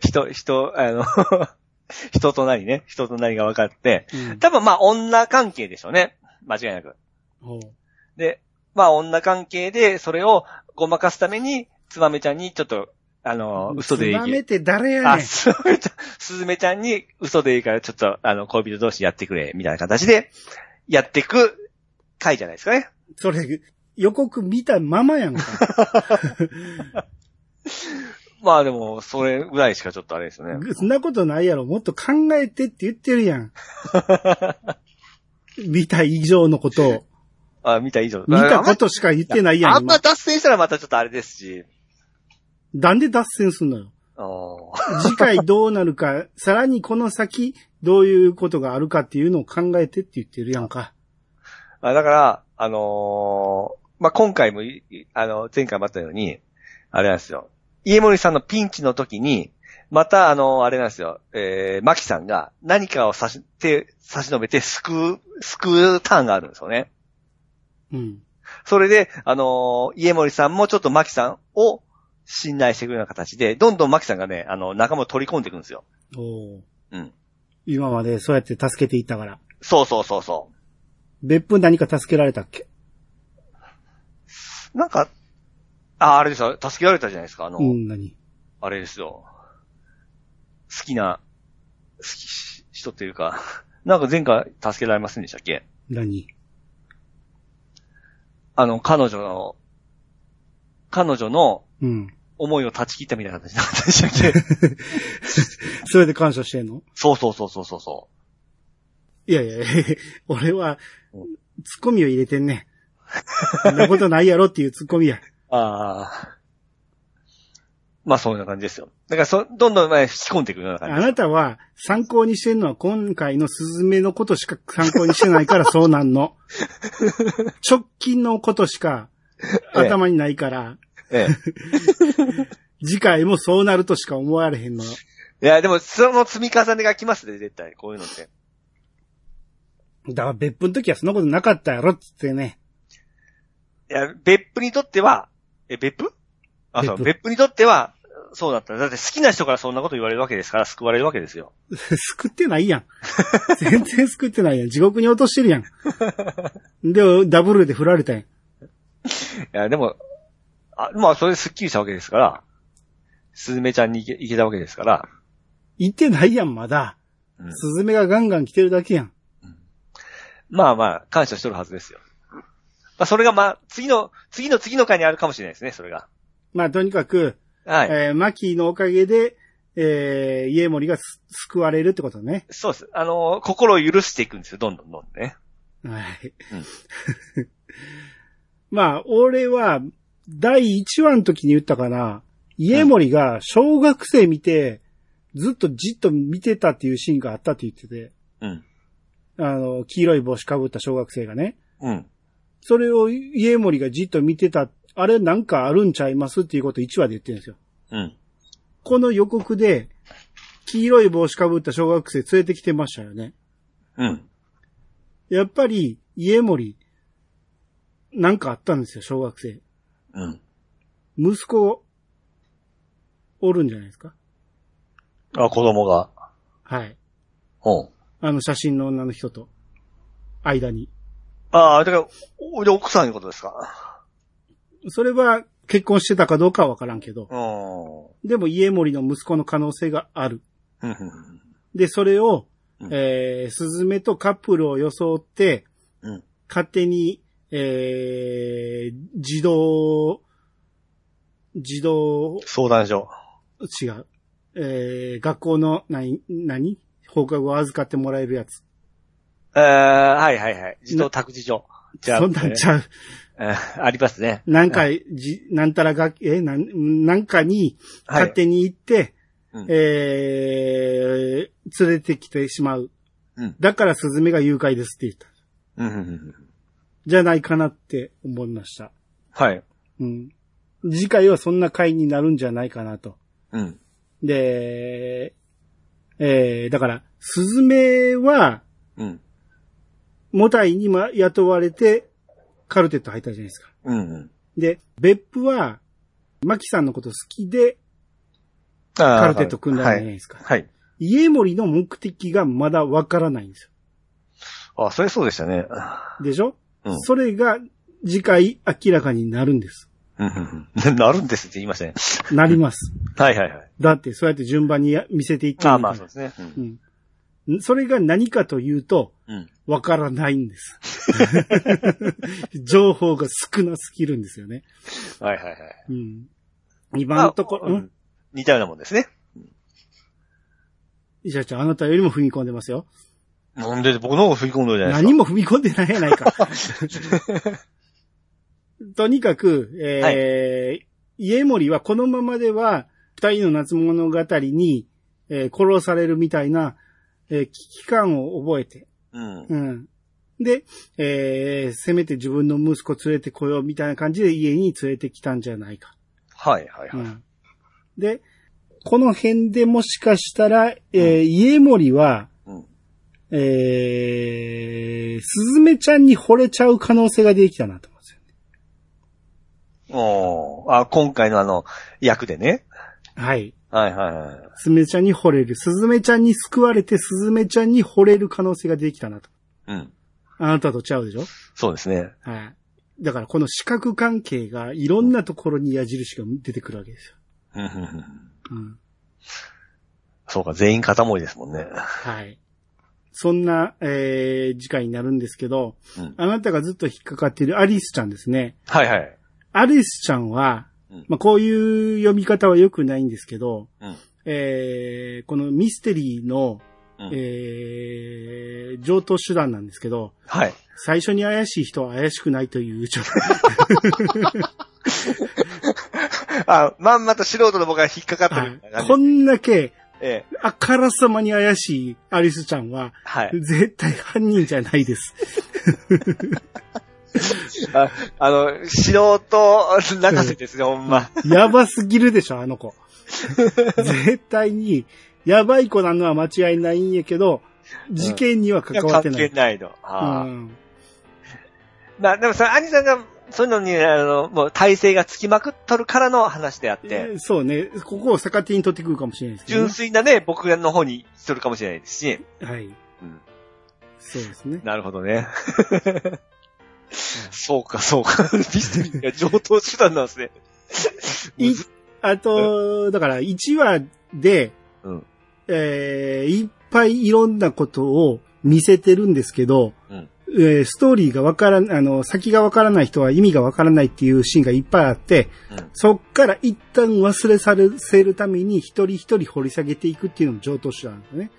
*laughs* 人、人、あの、*laughs* 人となりね、人となりが分かって、うん多分まあ、女関係でしょうね。間違いなく。ほうで、まあ、女関係で、それをごまかすために、つばめちゃんにちょっと、あの、嘘でいいつばめて誰やあ、ねん。すずめちゃん、すずめちゃんに嘘でいいからちょっと、あの、恋人同士やってくれ、みたいな形で、やっていく回じゃないですかね。それ、予告見たままやんか。まあでも、それぐらいしかちょっとあれですよね。*laughs* そんなことないやろ。もっと考えてって言ってるやん。*laughs* 見た以上のことを。あ、見た以上。見たことしか言ってないやん。あんま今脱線したらまたちょっとあれですし。なんで脱線すんのよ？次回どうなるか、*laughs* さらにこの先、どういうことがあるかっていうのを考えてって言ってるやんか。あだから、あのーまあ、今回もあの、前回もあったように、あれなんですよ。家森さんのピンチの時に、また、あの、あれなんですよ。えー、マキさんが何かを差し、手、差し伸べて救う、救うターンがあるんですよね。うん。それで、あのー家森さんもちょっとマキさんを信頼してくるような形で、どんどんマキさんがね、あの、仲間を取り込んでいくんですよ。おーうん。今までそうやって助けていったから。そうそうそうそ別府何か助けられたっけ？う。なんか、あ、あれですよ。助けられたじゃないですか。あの、うん、何？あれですよ。好きな、好きし人っていうか、*laughs* なんか前回助けられませんでしたっけ？何？あの、彼女の、彼女のうん。思いを断ち切ったみたいな形になったでしたっけ？*laughs* それで感謝してんの？そうそうそうそうそうそいやいやいや、俺はうん、ツッコミを入れてんね。そんなことないやろっていうツッコミや。う。ああ。まあ、そんな感じですよ。だからそ、どんどん前に仕込んでいくようなあ感じです。なたは参考にしてんのは今回のスズメのことしか参考にしてないからそうなんの。*laughs* 直近のことしか頭にないから、ええ。*laughs* 次回もそうなるとしか思われへんの。いや、でも、その積み重ねが来ますね、絶対。こういうのって。だから別府の時はそんなことなかったやろっつってね。いや、別府にとっては、え、別府？あ、そう、別府にとっては、そうだった。だって好きな人からそんなこと言われるわけですから、救われるわけですよ。*laughs* 救ってないやん。*laughs* 全然救ってないやん。地獄に落としてるやん。*laughs* で、ダブルで振られたやん。いや、でも、あ、まあ、それでスッキリしたわけですから、スズメちゃんに行け行けたわけですから、言ってないやん、まだ。うんスズメがガンガン来てるだけやん。まあまあ、感謝しとるはずですよ。まあ、それがまあ、次の、次の次の回にあるかもしれないですね、それが。まあ、とにかく、はい。えーマキのおかげで、えー、家森がす救われるってことね。そうです。あのー心を許していくんですよ、どんどんどんどんね。はい。*laughs* まあ、俺は、第1話の時に言ったかな、家森が小学生見て、ずっとじっと見てたっていうシーンがあったって言ってて、うん。あの、黄色い帽子かぶった小学生がね、うん。それを家森がじっと見てた、あれなんかあるんちゃいますっていうことを1話で言ってるんですよ。うん。この予告で、黄色い帽子かぶった小学生連れてきてましたよね。うん。やっぱり、家森、なんかあったんですよ、小学生。うん。息子、おるんじゃないですかあ、子供が。はい。うん。あの写真の女の人と、間に。ああ、だから、おで、奥さんのことですか？それは結婚してたかどうかはわからんけど、うん。でも家森の息子の可能性がある。で、それを、うんえー、スズメとカップルを装って、うん。勝手に、えー、自動、自動、相談所。違う。えー、学校の、何、何？放課後預かってもらえるやつ。えー、はいはいはい。自動託児所。じゃあ、そんなんちゃう。え *laughs* ーありますね。なんか、じ、なんたらが、え、なん、なんかに、はい勝手に行って、うんえー、連れてきてしまう。うんだからスズメが誘拐ですって言った。うんうんうん。じゃないかなって思いました。はい。うん。次回はそんな回になるんじゃないかなと。うん。で、えー、だから、スズメは、うん。モタイにま雇われて、カルテット入ったじゃないですか。うんうん。で、別府は、マキさんのこと好きで、カカルテット組んだじゃないはい。ですか。はい。家森の目的がまだわからないんですあ、それそうでしたね。よ。でしょ、うんそれが次回明らかになるんです。うんうんうん。*laughs* なるんですって言いましたね。なります。*laughs* はいはいはい。だってそうやって順番にや見せていってるあまあそうですね。うんうん。それが何かというと、うん。わからないんです。情報が少なすぎるんですよね。はいはいはい。うん。今のところ、似たようなもんですね。石田ちゃん、あなたよりも踏み込んでますよ。なんで僕の方が振り込んでるじゃないです何も踏み込んでないやないか。*laughs* とにかく、えー家森はこのままでは、二人の夏物語に、えー殺されるみたいな、えー危機感を覚えて、か。うん。うん。で、えーせめて自分の息子連れてこようみたいな感じで家に連れてきたんじゃないか。はいはいはい。うん。で、この辺でもしかしたら、えー家森は、うん。えー、すずめちゃんに惚れちゃう可能性が出てきたなと思うんですよ。おーあ、今回のあの、役でね。はい。はいはいはい。すずめちゃんに惚れる。すずめちゃんに救われて、すずめちゃんに惚れる可能性が出てきたなと。うん。あなたとちゃうでしょ？そうですね。はい。だからこの視覚関係がいろんなところに矢印が出てくるわけですよ。うんうんうんうん。そうか、全員片思いですもんね。はい。そんな、えー、次回になるんですけど、うんあなたがずっと引っかかっているアリスちゃんですね。はいはい。アリスちゃんは、うんまあ、こういう読み方は良くないんですけど、うんえー、このミステリーの、うんえー、上等手段なんですけど、はい。最初に怪しい人は怪しくないという、ちょっ *laughs* あ、まんまと素人の僕が引っかかっと、てはいるこんだけ、ええ。あからさまに怪しいアリスちゃんは、はい。絶対犯人じゃないです。*laughs* ああの、素人泣かせですね、ほんま。やばすぎるでしょ、あの子。*laughs* 絶対に、やばい子なのは間違いないんやけど、事件には関わって関ない。係ないの。うああん。まあ、でもそれ、兄さんが、そういうのに、あの、もう体制がつきまくっとるからの話であって、えーそうね。ここを逆手に取ってくるかもしれないですけど、純ね。粋なね、僕の方にしとるかもしれないですし、はい。うんそうですね。なるほどね。*laughs* そうか、そうか。*laughs* ミステリーが上等手段なんですね。いあと、だから1話で、うんえーいっぱいいろんなことを見せてるんですけど、うんえーストーリーがわからん、あの、先がわからない人は意味がわからないっていうシーンがいっぱいあって、うんそっから一旦忘れさせるために一人一人掘り下げていくっていうのも上等手段なんですね。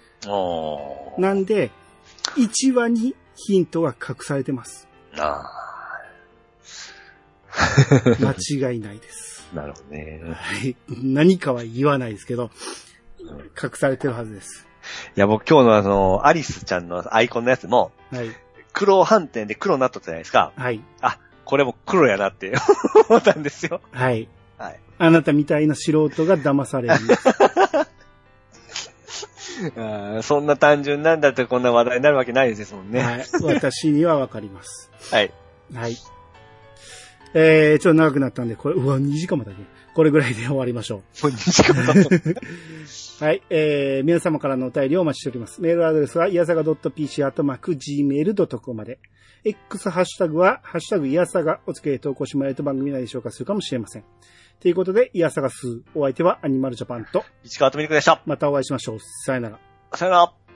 なんで、1話にヒントが隠されてます。あ *laughs* 間違いないです。ー *laughs* なるほどね。はい。何かは言わないですけど、隠されてるはずです。いや、僕今日のあの、アリスちゃんのアイコンのやつも、はい。黒反転で黒になっとったじゃないですか。はい。これも黒やなって *laughs* 思ったんですよ。はい。はい。あなたみたいな素人が騙されるんです。あ *laughs* ーそんな単純なんだってこんな話題になるわけないですもんね。はい。私にはわかります。*laughs* はい。はい。えー、ちょっと長くなったんで、これ、うわ、2時間もだけ。これぐらいで終わりましょもう2時間経ったう。*laughs* はい。えー、皆様からのお便りをお待ちしております。メールアドレスは、いやさが .pc アットマーク gmail.com まで。X ハッシュタグは、ハッシュタグいやさがお付けで投稿してもらえると番組内で紹介するかもしれません。ということで、いやさが数。お相手はアニマルジャパンと、市川とみりくでした。またお会いしましょう。さよなら。さよなら。